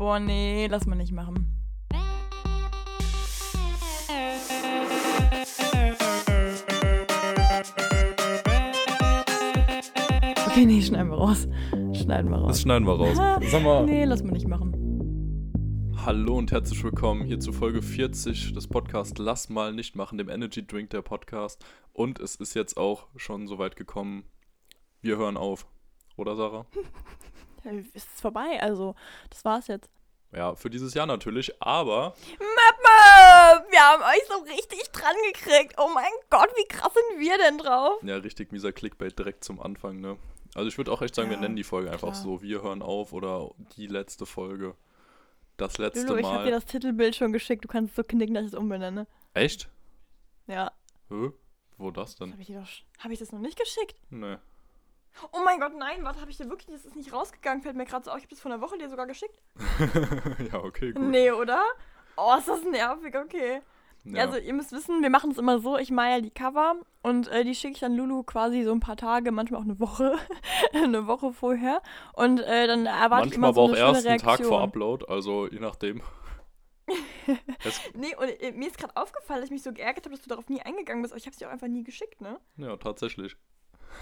Boah, nee, lass mal nicht machen. Okay, nee, schneiden wir raus. Schneiden wir raus. Das schneiden wir raus. Sag mal. Nee, lass mal nicht machen. Hallo und herzlich willkommen hier zu Folge 40 des Podcasts Lass mal nicht machen, dem Energy Drink der Podcast. Und es ist jetzt auch schon so weit gekommen. Wir hören auf. Oder Sarah? Ist es vorbei, also das war's jetzt. Ja, für dieses Jahr natürlich, aber Mama, wir haben euch so richtig dran gekriegt. Oh mein Gott, wie krass sind wir denn drauf? ja, richtig mieser Clickbait direkt zum Anfang, ne? Also ich würde auch echt sagen, wir Ja, nennen die Folge einfach klar. so, wir hören auf oder die letzte Folge. Das letzte Lulu, ich hab dir Mal. das Titelbild schon geschickt. Du kannst so knicken, dass ich es umbenenne. Echt? Ja. Hä? Wo das denn? Habe ich, hab ich das noch nicht geschickt? Nee. Oh mein Gott, nein, warte, habe ich dir wirklich, das ist nicht rausgegangen, fällt mir gerade so auf. Ich habe das vor einer Woche dir sogar geschickt. ja, okay, gut. Nee, oder? Oh, ist das nervig, okay. Ja. Also, ihr müsst wissen, wir machen es immer so, ich mache ja die Cover und äh, die schicke ich dann Lulu quasi so ein paar Tage, manchmal auch eine Woche, eine Woche vorher. Und äh, dann erwarte ich Manchmal immer so aber auch erst einen Tag vor. Upload, also je nachdem. Nee, und äh, mir ist gerade aufgefallen, dass ich mich so geärgert habe, dass du darauf nie eingegangen bist, aber ich habe es dir auch einfach nie geschickt, ne? ja, tatsächlich.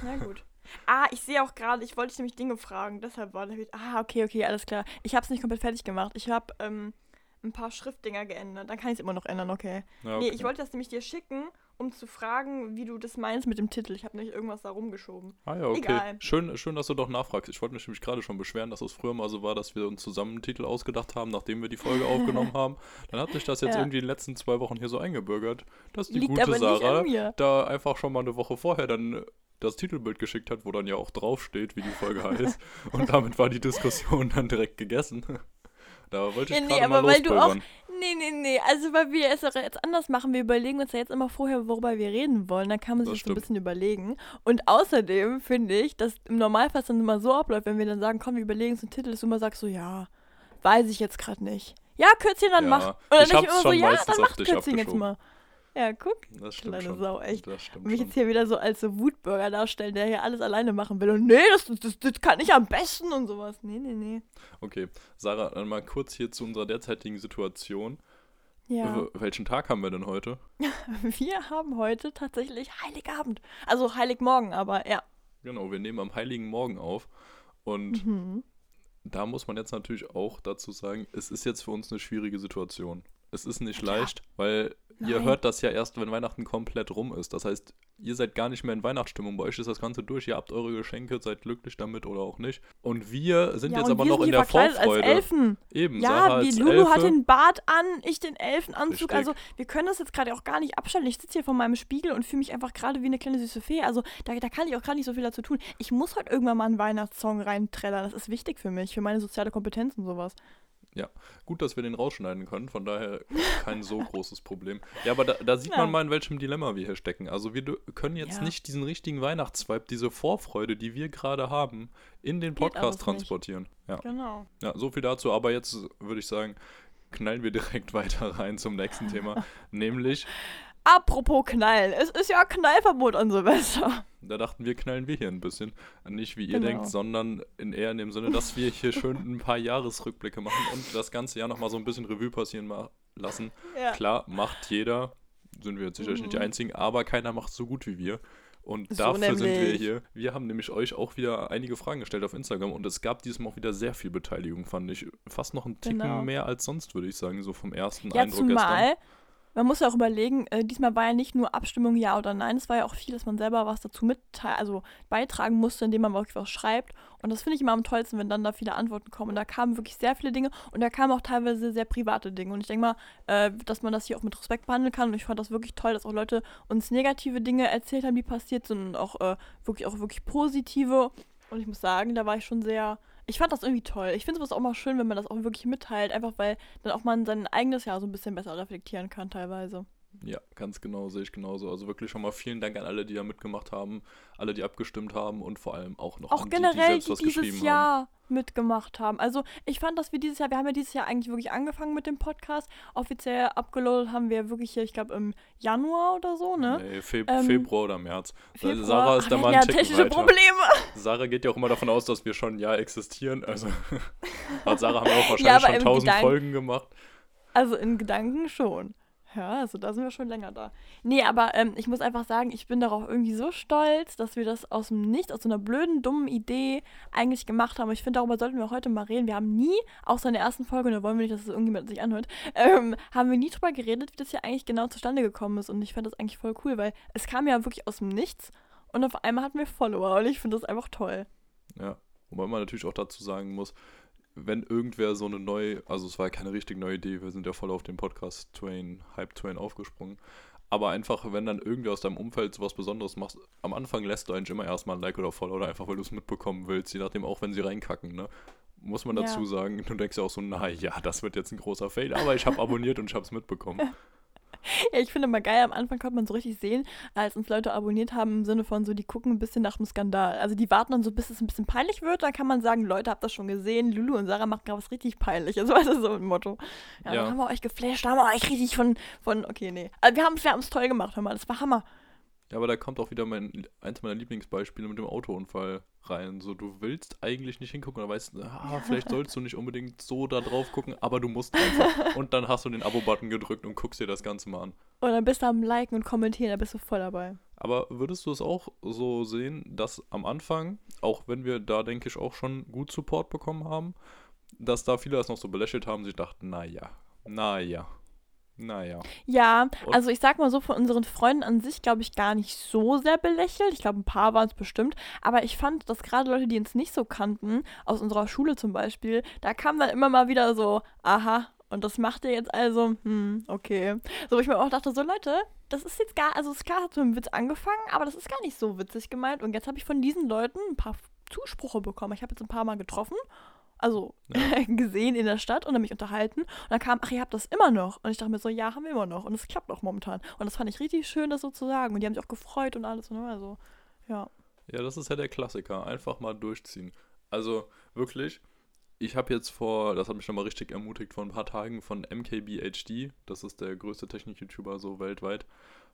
Na gut. Ah, ich sehe auch gerade, ich wollte dich nämlich Dinge fragen, deshalb war das. Ah, okay, okay, alles klar. Ich habe es nicht komplett fertig gemacht. Ich habe ähm, ein paar Schriftdinger geändert. Dann kann ich es immer noch ändern, okay. Ja, Nee, okay. ich wollte das nämlich dir schicken, um zu fragen, wie du das meinst mit dem Titel. Ich habe nämlich irgendwas da rumgeschoben. Ah ja, okay. Egal. Schön, schön, dass du doch nachfragst. Ich wollte mich nämlich gerade schon beschweren, dass es früher mal so war, dass wir uns zusammen einen Titel ausgedacht haben, nachdem wir die Folge aufgenommen haben. Dann hat sich das jetzt Ja. irgendwie in den letzten zwei Wochen hier so eingebürgert, dass die Liegt gute Sarah da einfach schon mal eine Woche vorher dann das Titelbild geschickt hat, wo dann ja auch draufsteht, wie die Folge heißt. Und damit war die Diskussion dann direkt gegessen. Da wollte ich Ja, nee, gerade mal aber weil du auch-. Nee, nee, nee. Also, weil wir es auch jetzt anders machen. Wir überlegen uns ja jetzt immer vorher, worüber wir reden wollen. Dann kann man sich das so ein bisschen überlegen. Und außerdem finde ich, dass im Normalfall es dann immer so abläuft, wenn wir dann sagen, komm, wir überlegen uns einen Titel, dass du immer sagst so, ja, weiß ich jetzt gerade nicht. Ja, Kürzchen, dann Ja, mach. Dann ich hab's immer so, ja, dann mach Kürzchen jetzt mal. Ja, guck. Das stimmt Kleine schon. Sau, echt. Das stimmt mich schon. jetzt hier wieder so als so Wutbürger darstellen, der hier alles alleine machen will. Und nee, das, das, das kann ich am besten und sowas. Nee, nee, nee. Okay, Sarah, dann mal kurz hier zu unserer derzeitigen Situation. Ja. Welchen Tag haben wir denn heute? Wir haben heute tatsächlich Heiligabend. Also Heiligmorgen, aber ja. Genau, wir nehmen am Heiligen Morgen auf. Und Mhm. da muss man jetzt natürlich auch dazu sagen, es ist jetzt für uns eine schwierige Situation. Es ist nicht Klar. leicht, weil ihr Nein. hört das ja erst, wenn Weihnachten komplett rum ist. Das heißt, ihr seid gar nicht mehr in Weihnachtsstimmung. Bei euch ist das Ganze durch. Ihr habt eure Geschenke, seid glücklich damit oder auch nicht. Und wir sind ja, jetzt aber noch in der Vorfreude. Als Elfen. Eben, Ja, Sarah wie Lulu Elfe. hat den Bart an, ich den Elfenanzug. Richtig. Also wir können das jetzt gerade auch gar nicht abstellen. Ich sitze hier vor meinem Spiegel und fühle mich einfach gerade wie eine kleine süße Fee. Also da, da kann ich auch gerade nicht so viel dazu tun. Ich muss heute irgendwann mal einen Weihnachtssong reinträllern. Das ist wichtig für mich, für meine soziale Kompetenz und sowas. Gut, dass wir den rausschneiden können, von daher kein so großes Problem. Ja, aber da, da sieht Ja. man mal, in welchem Dilemma wir hier stecken. Also wir können jetzt Ja. nicht diesen richtigen Weihnachtsvibe, diese Vorfreude, die wir gerade haben, in den Podcast transportieren. Ja. Genau. ja, so viel dazu. Aber jetzt würde ich sagen, knallen wir direkt weiter rein zum nächsten Thema. Nämlich, Apropos Knallen. Es ist ja Knallverbot an Silvester. da dachten wir, knallen wir hier ein bisschen. Nicht wie ihr Genau. denkt, sondern in eher in dem Sinne, dass wir hier schön ein paar Jahresrückblicke machen und das ganze Jahr nochmal so ein bisschen Revue passieren lassen. Ja. Klar, macht jeder, sind wir jetzt sicherlich nicht die Mhm. Einzigen, aber keiner macht so gut wie wir. Und So dafür sind wir nämlich. hier. Wir haben nämlich euch auch wieder einige Fragen gestellt auf Instagram und es gab diesmal auch wieder sehr viel Beteiligung, fand ich. Fast noch einen Ticken Genau. mehr als sonst, würde ich sagen, so vom ersten Ja, Eindruck zumal, gestern. Man muss ja auch überlegen, äh, diesmal war ja nicht nur Abstimmung ja oder nein, es war ja auch viel, dass man selber was dazu mit, also beitragen musste, indem man wirklich was schreibt. Und das finde ich immer am tollsten, wenn dann da viele Antworten kommen. Und da kamen wirklich sehr viele Dinge und da kamen auch teilweise sehr private Dinge. Und ich denke mal, äh, dass man das hier auch mit Respekt behandeln kann. Und ich fand das wirklich toll, dass auch Leute uns negative Dinge erzählt haben, die passiert sind und auch äh, wirklich auch wirklich positive. Und ich muss sagen, da war ich schon sehr. Ich fand das irgendwie toll. Ich finde es auch mal schön, wenn man das auch wirklich mitteilt, einfach weil dann auch man sein eigenes Jahr so ein bisschen besser reflektieren kann teilweise. Ja, ganz genau, sehe ich genauso. Also wirklich schon mal vielen Dank an alle, die da mitgemacht haben, alle, die abgestimmt haben und vor allem auch noch Auch an generell, die, die, die, selbst was dieses geschrieben haben. Jahr mitgemacht haben. Also ich fand, dass wir dieses Jahr, wir haben ja dieses Jahr eigentlich wirklich angefangen mit dem Podcast. Offiziell abgeloadet haben wir wirklich hier, ich glaube im Januar oder so, ne? Nee, Feb Ähm, Februar oder März. Weil Februar. Sarah ist Ach, da mal ein ja technische weiter. Probleme. Sarah geht ja auch immer davon aus, dass wir schon ein Jahr existieren. Also laut Sarah haben wir auch wahrscheinlich Ja, schon im 1000 Gedanken- Folgen gemacht. Also in Gedanken schon. Ja, also da sind wir schon länger da. Nee, aber ähm, ich muss einfach sagen, ich bin darauf irgendwie so stolz, dass wir das aus dem Nichts, aus so einer blöden, dummen Idee eigentlich gemacht haben. Ich finde, darüber sollten wir heute mal reden. Wir haben nie, außer in der ersten Folge, und da wollen wir nicht, dass es irgendjemand sich anhört, ähm, haben wir nie drüber geredet, wie das hier eigentlich genau zustande gekommen ist. Und ich fand das eigentlich voll cool, weil es kam ja wirklich aus dem Nichts und auf einmal hatten wir Follower und ich finde das einfach toll. Ja, wobei man natürlich auch dazu sagen muss, wenn irgendwer so eine neue, also es war ja keine richtig neue Idee, wir sind ja voll auf den Podcast Twain, Hype Twain aufgesprungen. Aber einfach, wenn dann irgendwer aus deinem Umfeld sowas Besonderes macht, am Anfang lässt du eigentlich immer erstmal ein Like oder Follow oder einfach, weil du es mitbekommen willst, je nachdem auch, wenn sie reinkacken, ne? Muss man Ja. dazu sagen, du denkst ja auch so, na ja, das wird jetzt ein großer Fail, aber ich habe abonniert und ich habe es mitbekommen. Ja, ich finde mal geil, am Anfang konnte man so richtig sehen, als uns Leute abonniert haben, im Sinne von so, die gucken ein bisschen nach dem Skandal. Also die warten dann so, bis es ein bisschen peinlich wird, dann kann man sagen, Leute, habt das schon gesehen, Lulu und Sarah machen gerade was richtig peinliches. Das ist so ein Motto. Ja, Ja. dann haben wir euch geflasht, haben wir euch richtig von, von okay, nee. Also wir haben wir es toll gemacht, hör mal, das war Hammer. Ja, aber da kommt auch wieder mein, eins meiner Lieblingsbeispiele mit dem Autounfall rein. So, du willst eigentlich nicht hingucken oder weißt, ah, vielleicht sollst du nicht unbedingt so da drauf gucken, aber du musst einfach. Und dann hast du den Abo-Button gedrückt und guckst dir das Ganze mal an. Und dann bist du am Liken und Kommentieren, da bist du voll dabei. Aber würdest du es auch so sehen, dass am Anfang, auch wenn wir da, denke ich, auch schon gut Support bekommen haben, dass da viele das noch so belächelt haben, sich dachten, naja, naja, naja. Ja, also ich sag mal so, von unseren Freunden an sich, glaube ich, gar nicht so sehr belächelt. Ich glaube, ein paar waren es bestimmt. Aber ich fand, dass gerade Leute, die uns nicht so kannten, aus unserer Schule zum Beispiel, da kam dann immer mal wieder so, aha, und das macht ihr jetzt also, hm, okay. So, wo ich mir auch dachte, so Leute, das ist jetzt gar, also es ist klar, hat mit einem Witz angefangen, aber das ist gar nicht so witzig gemeint. Und jetzt habe ich von diesen Leuten ein paar Zuspruche bekommen. Ich habe jetzt ein paar Mal getroffen also gesehen in der Stadt und dann mich unterhalten. Und dann kam, ach, ihr habt das immer noch. Und ich dachte mir so, ja, haben wir immer noch. Und es klappt auch momentan. Und das fand ich richtig schön, das so zu sagen. Und die haben sich auch gefreut und alles. Ne? Also, ja. Ja, das ist ja der Klassiker. Einfach mal durchziehen. Also wirklich, ich habe jetzt vor, das hat mich nochmal richtig ermutigt, vor ein paar Tagen von MKBHD, das ist der größte Technik-YouTuber so weltweit,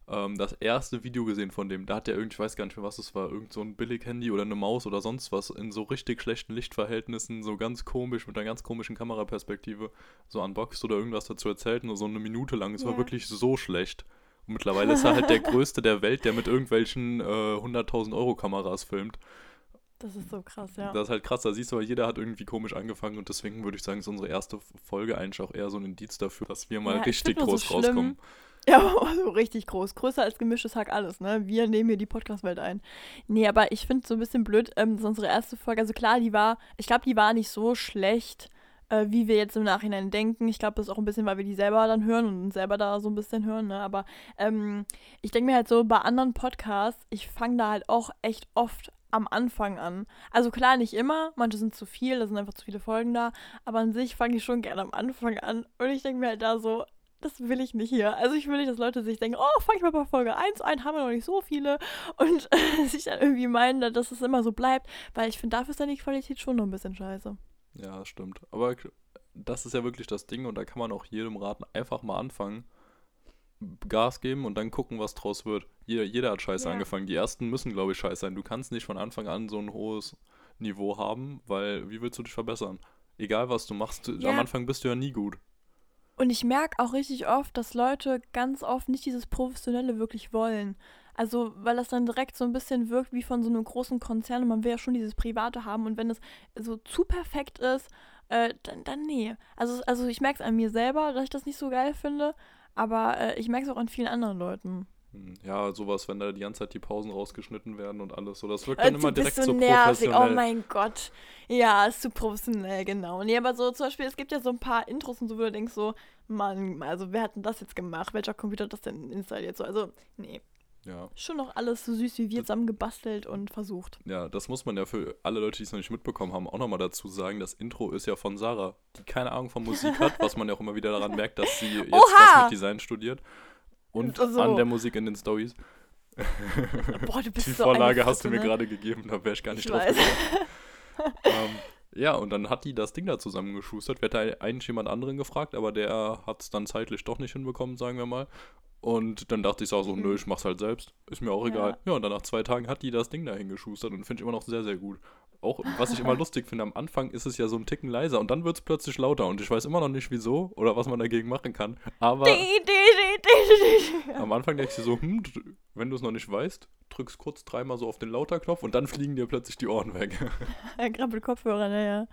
ähm, das erste Video gesehen von dem. Da hat der irgendwie, ich weiß gar nicht mehr, was es war, irgend so ein Billig-Handy oder eine Maus oder sonst was in so richtig schlechten Lichtverhältnissen, so ganz komisch, mit einer ganz komischen Kameraperspektive, so unboxed oder irgendwas dazu erzählt, nur so eine Minute lang. Es war Ja. wirklich so schlecht. Und mittlerweile ist er halt der größte der Welt, der mit irgendwelchen äh, 100.000 Euro Kameras filmt. Das ist so krass, ja. Das ist halt krass, da siehst du, aber jeder hat irgendwie komisch angefangen und deswegen würde ich sagen, ist unsere erste Folge eigentlich auch eher so ein Indiz dafür, dass wir mal Ja, ich richtig nur so groß schlimm. Ja, aber so richtig groß. Größer als gemischtes Hack alles, ne? Wir nehmen hier die Podcast-Welt ein. Nee, aber ich finde es so ein bisschen blöd, ähm, dass unsere erste Folge, also klar, die war, ich glaube, die war nicht so schlecht, äh, wie wir jetzt im Nachhinein denken. Ich glaube, das ist auch ein bisschen, weil wir die selber dann hören und selber da so ein bisschen hören, ne? Aber ähm, ich denke mir halt so, bei anderen Podcasts, ich fange da halt auch echt oft am Anfang an. Also klar, nicht immer, manche sind zu viel, da sind einfach zu viele Folgen da, aber an sich fange ich schon gerne am Anfang an und ich denke mir halt da so, das will ich nicht hier. Also ich will nicht, dass Leute sich denken, oh, fang ich mal bei Folge 1 ein, haben wir noch nicht so viele und sich dann irgendwie meinen, dass es immer so bleibt, weil ich finde, dafür ist dann die Qualität schon noch ein bisschen scheiße. Ja, stimmt. Aber das ist ja wirklich das Ding und da kann man auch jedem raten, einfach mal anfangen, Gas geben und dann gucken, was draus wird. Jeder, jeder hat scheiße Ja. angefangen. Die ersten müssen, glaube ich, scheiße sein. Du kannst nicht von Anfang an so ein hohes Niveau haben, weil wie willst du dich verbessern? Egal, was du machst, Ja. am Anfang bist du ja nie gut. Und ich merke auch richtig oft, dass Leute ganz oft nicht dieses Professionelle wirklich wollen. Also, weil das dann direkt so ein bisschen wirkt wie von so einem großen Konzern und man will ja schon dieses Private haben. Und wenn es so zu perfekt ist, äh, dann, dann nee. Also, also ich merke es an mir selber, dass ich das nicht so geil finde. Aber äh, ich merke es auch an vielen anderen Leuten. Ja, sowas, wenn da die ganze Zeit die Pausen rausgeschnitten werden und alles so. Das wirkt Äh, dann du immer direkt so so nervig, professionell. oh mein Gott. Ja, ist zu professionell, genau. Nee, aber so zum Beispiel, es gibt ja so ein paar Intros und so, wo du denkst so, Mann, also wer hat denn das jetzt gemacht? Welcher Computer hat das denn installiert? So, also, nee, Ja. schon noch alles so süß wie wir Das- zusammen gebastelt und versucht. Ja, das muss man ja für alle Leute, die es noch nicht mitbekommen haben, auch nochmal dazu sagen. Das Intro ist ja von Sarah, die keine Ahnung von Musik hat, was man ja auch immer wieder daran merkt, dass sie jetzt Oha! was mit Design studiert. Und So. an der Musik in den Stories. Boah, du bist Die so Vorlage hast du mir ne? gerade gegeben, da wäre ich gar nicht Ich drauf gekommen. ähm, ja, und dann hat die das Ding da zusammengeschustert. Wir hatten eigentlich jemand anderen gefragt, aber der hat es dann zeitlich doch nicht hinbekommen, sagen wir mal. Und dann dachte ich auch so, Mhm. nö, ich mach's halt selbst. Ist mir auch Ja. egal. Ja, und dann nach zwei Tagen hat die das Ding da hingeschustert und finde ich immer noch sehr, sehr gut. Auch, was ich immer lustig finde, am Anfang ist es ja so ein Ticken leiser und dann wird es plötzlich lauter und ich weiß immer noch nicht wieso oder was man dagegen machen kann. Aber am Anfang denkst du so, hm, wenn du es noch nicht weißt, drückst kurz dreimal so auf den Lauterknopf und dann fliegen dir plötzlich die Ohren weg. Er grabbelt Kopfhörer, naja.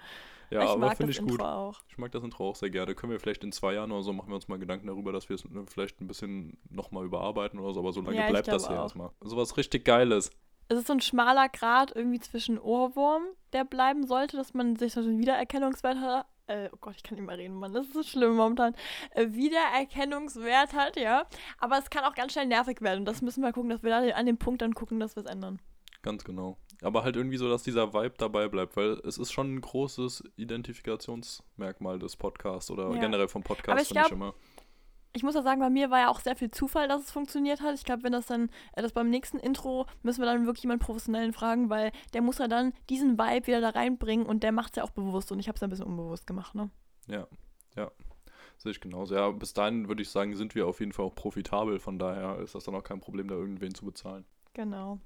ja, ich aber finde ich gut. Intro auch. Ich mag das Intro auch sehr gerne. Können wir vielleicht in zwei Jahren oder so machen wir uns mal Gedanken darüber, dass wir es ne, vielleicht ein bisschen nochmal überarbeiten oder so, aber so lange Ja, bleibt das ja erstmal. Sowas richtig Geiles. Es ist so ein schmaler Grad irgendwie zwischen Ohrwurm, der bleiben sollte, dass man sich so einen Wiedererkennungswert hat. Äh, oh Gott, ich kann nicht mehr reden, Mann. Das ist so schlimm momentan. Äh, Wiedererkennungswert hat, ja. Aber es kann auch ganz schnell nervig werden. Und das müssen wir gucken, dass wir da an dem Punkt dann gucken, dass wir es ändern. Ganz genau. Aber halt irgendwie so, dass dieser Vibe dabei bleibt, weil es ist schon ein großes Identifikationsmerkmal des Podcasts oder Ja. generell vom Podcast, finde ich immer. Ich muss ja sagen, bei mir war ja auch sehr viel Zufall, dass es funktioniert hat. Ich glaube, wenn das dann, äh, das beim nächsten Intro müssen wir dann wirklich jemanden Professionellen fragen, weil der muss ja dann diesen Vibe wieder da reinbringen und der macht es ja auch bewusst und ich habe es ein bisschen unbewusst gemacht, ne? Ja, ja. Sehe ich genauso. Ja, bis dahin würde ich sagen, sind wir auf jeden Fall auch profitabel. Von daher ist das dann auch kein Problem, da irgendwen zu bezahlen. Genau.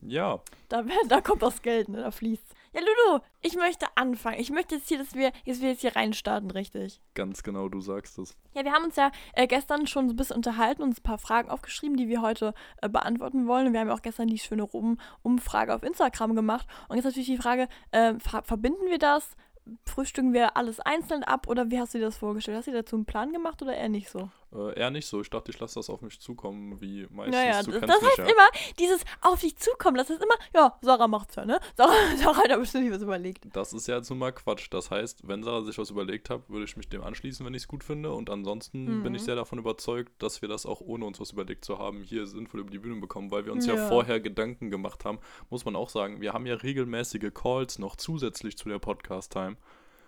Ja, Da, da kommt das Geld, ne? Da fließt. Ja, Ludo, ich möchte anfangen. Ich möchte jetzt hier, dass wir, dass wir jetzt hier reinstarten, richtig. ganz genau, du sagst es. Ja, wir haben uns ja äh, gestern schon so ein bisschen unterhalten und uns ein paar Fragen aufgeschrieben, die wir heute äh, beantworten wollen. Und wir haben ja auch gestern die schöne Rum Umfrage auf Instagram gemacht. Und jetzt natürlich die Frage, äh, ver verbinden wir das? Frühstücken wir alles einzeln ab oder wie hast du dir das vorgestellt? Hast du dir dazu einen Plan gemacht oder eher nicht so? Äh, eher nicht so. Ich dachte, ich lasse das auf mich zukommen, wie meistens. Naja, du das, das mich heißt ja. immer, dieses auf dich zukommen, das ist immer, ja, Sarah macht's ja, ne? Sarah, Sarah hat da bestimmt nicht was überlegt. Das ist ja jetzt nun mal Quatsch. Das heißt, wenn Sarah sich was überlegt hat, würde ich mich dem anschließen, wenn ich es gut finde. Und ansonsten bin ich Mhm. sehr davon überzeugt, dass wir das auch ohne uns was überlegt zu haben, hier sinnvoll über die Bühne bekommen, weil wir uns ja. Ja. vorher Gedanken gemacht haben. Muss man auch sagen, wir haben ja regelmäßige Calls noch zusätzlich zu der Podcast-Time,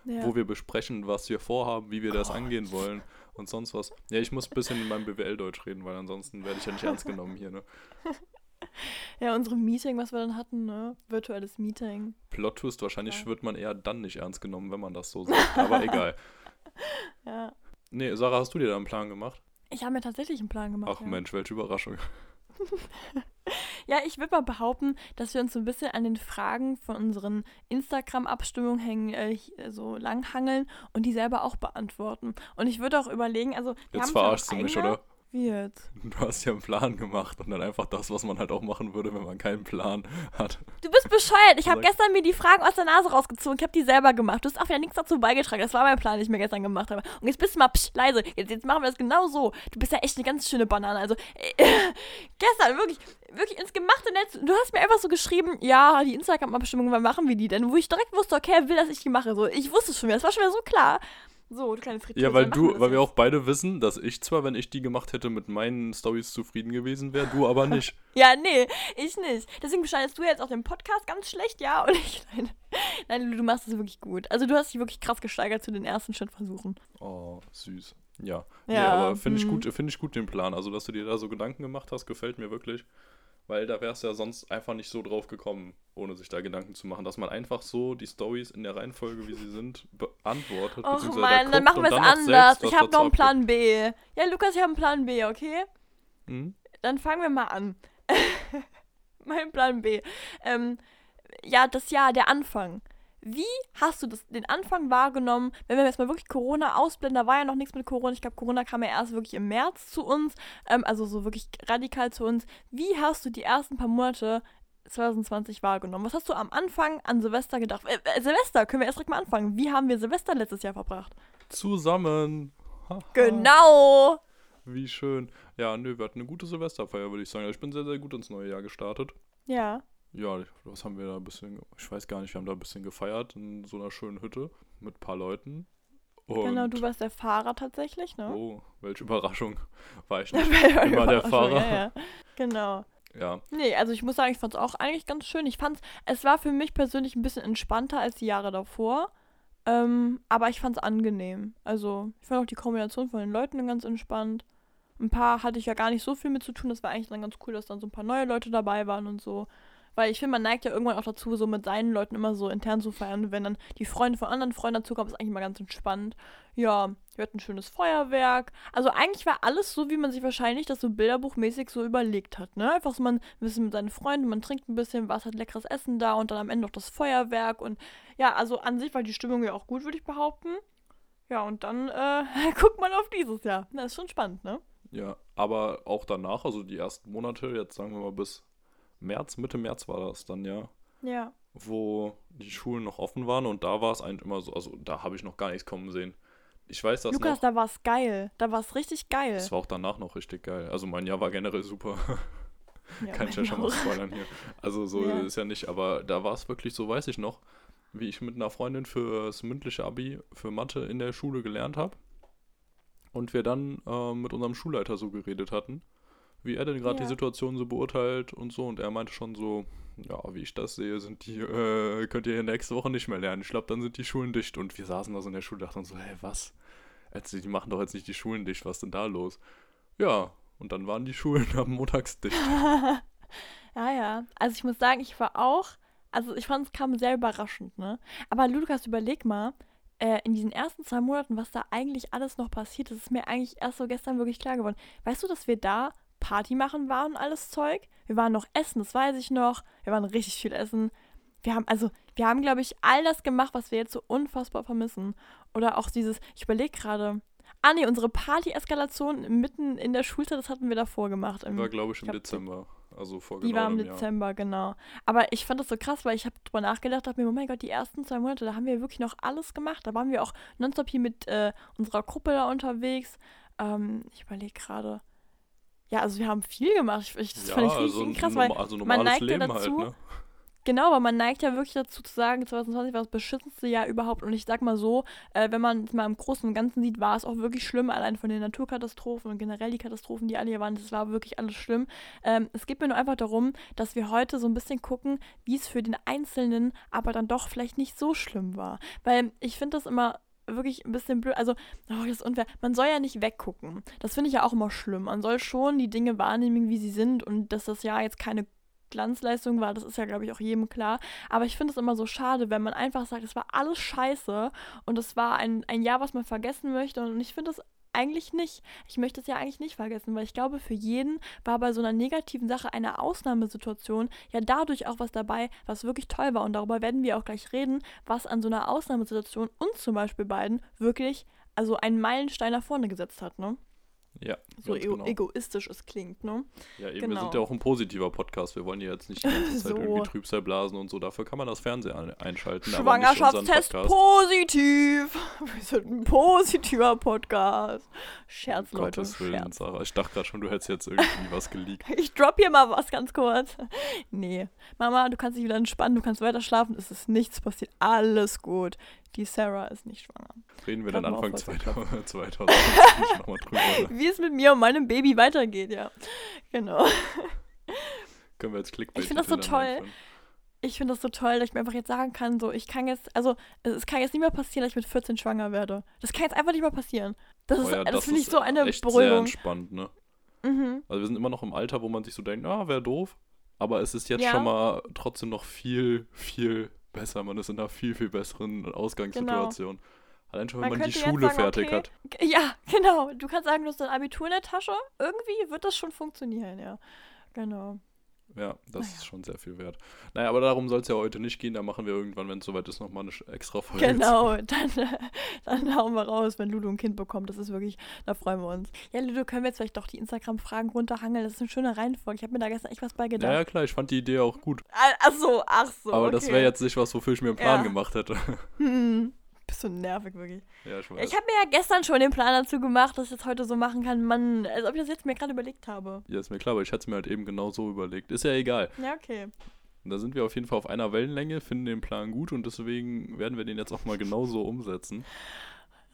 Ja. wo wir besprechen, was wir vorhaben, wie wir das Gott. angehen wollen und sonst was. Ja, ich muss ein bisschen in meinem BWL-Deutsch reden, weil ansonsten werde ich ja nicht ernst genommen hier, ne? ja, unsere Meeting, was wir dann hatten, ne? Virtuelles Meeting. Plot-Twist, wahrscheinlich Ja. wird man eher dann nicht ernst genommen, wenn man das so sagt. Aber egal. Ja. Nee, Sarah, hast du dir da einen Plan gemacht? Ich habe mir tatsächlich einen Plan gemacht. Ach ja. Mensch, welche Überraschung. Ja, ich würde mal behaupten, dass wir uns so ein bisschen an den Fragen von unseren Instagram-Abstimmungen hängen, äh, hi- so langhangeln und die selber auch beantworten. Und ich würde auch überlegen, also Jetzt verarschst du mich, oder? Wie jetzt? Du hast ja einen Plan gemacht und dann einfach das, was man halt auch machen würde, wenn man keinen Plan hat. Du bist bescheuert. Ich habe gestern mir die Fragen aus der Nase rausgezogen. Ich habe die selber gemacht. Du hast auch wieder nichts dazu beigetragen. Das war mein Plan, den ich mir gestern gemacht habe. Und jetzt bist du mal psch, leise. Jetzt, jetzt machen wir das genau so. Du bist ja echt eine ganz schöne Banane. Also äh, gestern wirklich, wirklich ins gemachte Netz. Du hast mir einfach so geschrieben, ja, die Instagram-Abstimmung, wann machen wir die denn? Wo ich direkt wusste, okay, er will, dass ich die mache. So, ich wusste es schon. Das war schon wieder so klar. So, du kleine Fritteuse. Ja, weil du, weil wir auch beide wissen, dass ich zwar, wenn ich die gemacht hätte, mit meinen Stories zufrieden gewesen wäre, du aber nicht. Ja, nee, ich nicht. Deswegen beschneidest du jetzt auch den Podcast ganz schlecht, ja, und ich. Nein, nein du, machst es wirklich gut. Also du hast dich wirklich krass gesteigert zu den ersten Schrittversuchen. Oh, süß. Ja. nee, Ja, aber finde ich hm. gut, finde ich gut den Plan. Also, dass du dir da so Gedanken gemacht hast, gefällt mir wirklich. Weil da wär's ja sonst einfach nicht so drauf gekommen, ohne sich da Gedanken zu machen, dass man einfach so die Stories in der Reihenfolge, wie sie sind, beantwortet. Och man, da dann machen wir es anders. Ich habe noch einen. Plan B. Ja, Lukas, ich habe einen Plan B, okay? Hm? Dann fangen wir mal an. mein Plan B. Ähm, ja, das Jahr, der Anfang. Wie hast du das, den Anfang wahrgenommen, wenn wir jetzt mal wirklich Corona ausblenden? Da war ja noch nichts mit Corona. Ich glaube, Corona kam ja erst wirklich im März zu uns, ähm, also so wirklich radikal zu uns. Wie hast du die ersten paar Monate 2020 wahrgenommen? Was hast du am Anfang an Silvester gedacht? Äh, äh, Silvester, können wir erst direkt mal anfangen. Wie haben wir Silvester letztes Jahr verbracht? Zusammen. Genau! Wie schön. Ja, nö, wir hatten eine gute Silvesterfeier, würde ich sagen. Also ich bin sehr, sehr gut ins neue Jahr gestartet. Ja. Ja, was haben wir da ein bisschen, ich weiß gar nicht, wir haben da ein bisschen gefeiert in so einer schönen Hütte mit ein paar Leuten. Und, Genau, du warst der Fahrer tatsächlich, ne? Oh, welche Überraschung. War ich nicht immer der Fahrer. Ja, ja. Genau. Ja, Nee, also ich muss sagen, ich fand es auch eigentlich ganz schön. Ich fand's, es war für mich persönlich ein bisschen entspannter als die Jahre davor. Ähm, aber ich fand es angenehm. Also, ich fand auch die Kombination von den Leuten ganz entspannt. ein paar hatte ich ja gar nicht so viel mit zu tun. Das war eigentlich dann ganz cool, dass dann so ein paar neue Leute dabei waren und so. Weil ich finde, man neigt ja irgendwann auch dazu, so mit seinen Leuten immer so intern zu feiern. Und wenn dann die Freunde von anderen Freunden dazukommen, ist eigentlich mal ganz entspannt. Ja, wir hatten ein schönes Feuerwerk. Also eigentlich war alles so, wie man sich wahrscheinlich das so bilderbuchmäßig so überlegt hat. Ne? Einfach so, man ein bisschen mit seinen Freunden, man trinkt ein bisschen was, hat leckeres Essen da und dann am Ende noch das Feuerwerk. Und ja, also an sich war die Stimmung ja auch gut, würde ich behaupten. Ja, und dann äh, guckt man auf dieses Jahr. Das ist schon spannend, ne? Ja, aber auch danach, also die ersten Monate, jetzt sagen wir mal bis März, Mitte März war das dann ja, Ja. wo die Schulen noch offen waren und da war es eigentlich immer so, also da habe ich noch gar nichts kommen sehen. Ich weiß das Lukas, noch. da war es geil. Da war es richtig geil. Das war auch danach noch richtig geil. Also mein Jahr war generell super. ja, Kann ich ja schon mal spoilern hier. Also so Ja. ist ja nicht, aber da war es wirklich so, weiß ich noch, wie ich mit einer Freundin fürs mündliche Abi für Mathe in der Schule gelernt habe. Und wir dann äh, mit unserem Schulleiter so geredet hatten, wie er denn gerade Ja. die Situation so beurteilt und so. Und er meinte schon so, ja, wie ich das sehe, sind die, äh, könnt ihr nächste Woche nicht mehr lernen. Ich glaube, dann sind die Schulen dicht. Und wir saßen da so in der Schule und dachten so, hä, was? Jetzt, die machen doch jetzt nicht die Schulen dicht, was ist denn da los? Ja, und dann waren die Schulen am Montags dicht. Ja, ja. Also ich muss sagen, ich war auch, also ich fand es kam sehr überraschend, ne? Aber Lukas, überleg mal, äh, in diesen ersten zwei Monaten, was da eigentlich alles noch passiert ist, ist mir eigentlich erst so gestern wirklich klar geworden. Weißt du, dass wir da Party machen waren und alles Zeug? Wir waren noch essen, das weiß ich noch. Wir waren richtig viel essen. Wir haben, also, wir haben, glaube ich, all das gemacht, was wir jetzt so unfassbar vermissen. Oder auch dieses, ich überlege gerade, ah nee, unsere Party-Eskalation mitten in der Schulzeit, das hatten wir davor gemacht. im- War, glaube ich, im glaub, Dezember. Also vor die genau war im einem Jahr. Dezember, genau. Aber ich fand das so krass, weil ich habe drüber nachgedacht, dachte mir, oh mein Gott, die ersten zwei Monate, da haben wir wirklich noch alles gemacht. Da waren wir auch nonstop hier mit äh, unserer Gruppe da unterwegs. Ähm, ich überlege gerade. Ja, also wir haben viel gemacht. Ich, das ja, fand ich also richtig ein krass, weil also man neigt ja Leben dazu, halt, ne? Genau, aber man neigt ja wirklich dazu zu sagen, 2020 war das beschissenste Jahr überhaupt. Und ich sag mal so, äh, wenn man es mal im Großen und Ganzen sieht, war es auch wirklich schlimm, allein von den Naturkatastrophen und generell die Katastrophen, die alle hier waren, das war wirklich alles schlimm. Ähm, es geht mir nur einfach darum, dass wir heute so ein bisschen gucken, wie es für den Einzelnen aber dann doch vielleicht nicht so schlimm war. Weil ich finde das immer wirklich ein bisschen blöd. Also, oh, das ist unfair. Man soll ja nicht weggucken. Das finde ich ja auch immer schlimm. Man soll schon die Dinge wahrnehmen, wie sie sind und dass das Jahr jetzt keine Glanzleistung war, das ist ja, glaube ich, auch jedem klar. Aber ich finde es immer so schade, wenn man einfach sagt, es war alles scheiße und es war ein, ein Jahr, was man vergessen möchte. Und ich finde es eigentlich nicht. Ich möchte es ja eigentlich nicht vergessen, weil ich glaube, für jeden war bei so einer negativen Sache eine Ausnahmesituation ja dadurch auch was dabei, was wirklich toll war. Und darüber werden wir auch gleich reden, was an so einer Ausnahmesituation uns zum Beispiel beiden wirklich also einen Meilenstein nach vorne gesetzt hat, ne? Ja, So ego genau. egoistisch es klingt, ne? Ja, eben, wir genau. sind ja auch ein positiver Podcast. Wir wollen ja jetzt nicht die ganze Zeit So. irgendwie Trübsal blasen und so. Dafür kann man das Fernsehen ein- einschalten. Schwangerschaftstest positiv. Wir sind ein positiver Podcast. Scherz, Um Leute. Gottes Willen, Scherz. Sarah. Ich dachte gerade schon, du hättest jetzt irgendwie was geleakt. Ich drop hier mal was ganz kurz. Nee. Mama, du kannst dich wieder entspannen, du kannst weiter schlafen. Es ist nichts passiert. Alles gut. Die Sarah ist nicht schwanger. Reden wir dann Klopfen Anfang auf Holz, 2000 2020 nochmal drüber. Wie es mit mir und meinem Baby weitergeht, ja. Genau. Können wir jetzt Clickbait Ich find das so toll. Ich finde das so toll, dass ich mir einfach jetzt sagen kann, so, ich kann jetzt, also, es kann jetzt nicht mehr passieren, dass ich mit 14 schwanger werde. Das kann jetzt einfach nicht mehr passieren. Das, ist, Oh ja, das, finde ich ist so eine echt sehr Beruhigung. entspannt, ne? Mhm. Also wir sind immer noch im Alter, wo man sich so denkt, ah, wäre doof. Aber es ist jetzt Ja. schon mal trotzdem noch viel, viel besser. Man ist in einer viel, viel besseren Ausgangssituation. Allein schon, wenn Man man, die Schule sagen, fertig okay, hat. Ja, genau. Du kannst sagen, du hast dein Abitur in der Tasche. Irgendwie wird das schon funktionieren, ja. Genau. Ja, das Naja. ist schon sehr viel wert. Naja, aber darum soll es ja heute nicht gehen. Da machen wir irgendwann, wenn es soweit ist, nochmal eine extra Folge. Genau, dann, dann hauen wir raus, wenn Ludo ein Kind bekommt. Das ist wirklich, da freuen wir uns. Ja, Ludo, können wir jetzt vielleicht doch die Instagram-Fragen runterhangeln? Das ist eine schöne Reihenfolge. Ich habe mir da gestern echt was bei gedacht. ja, klar, ich fand die Idee auch gut. Ah, Ach so, ach so. aber okay. das wäre jetzt nicht was, wofür ich mir einen Plan Ja. gemacht hätte. Hm. Bist du nervig, wirklich. ja, ich weiß. Ich habe mir ja gestern schon den Plan dazu gemacht, dass ich das heute so machen kann. Mann, als ob ich das jetzt mir gerade überlegt habe. ja, ist mir klar, aber ich hatte es mir halt eben genau so überlegt. Ist ja egal. Ja, okay. Und da sind wir auf jeden Fall auf einer Wellenlänge, finden den Plan gut und deswegen werden wir den jetzt auch mal genauso umsetzen.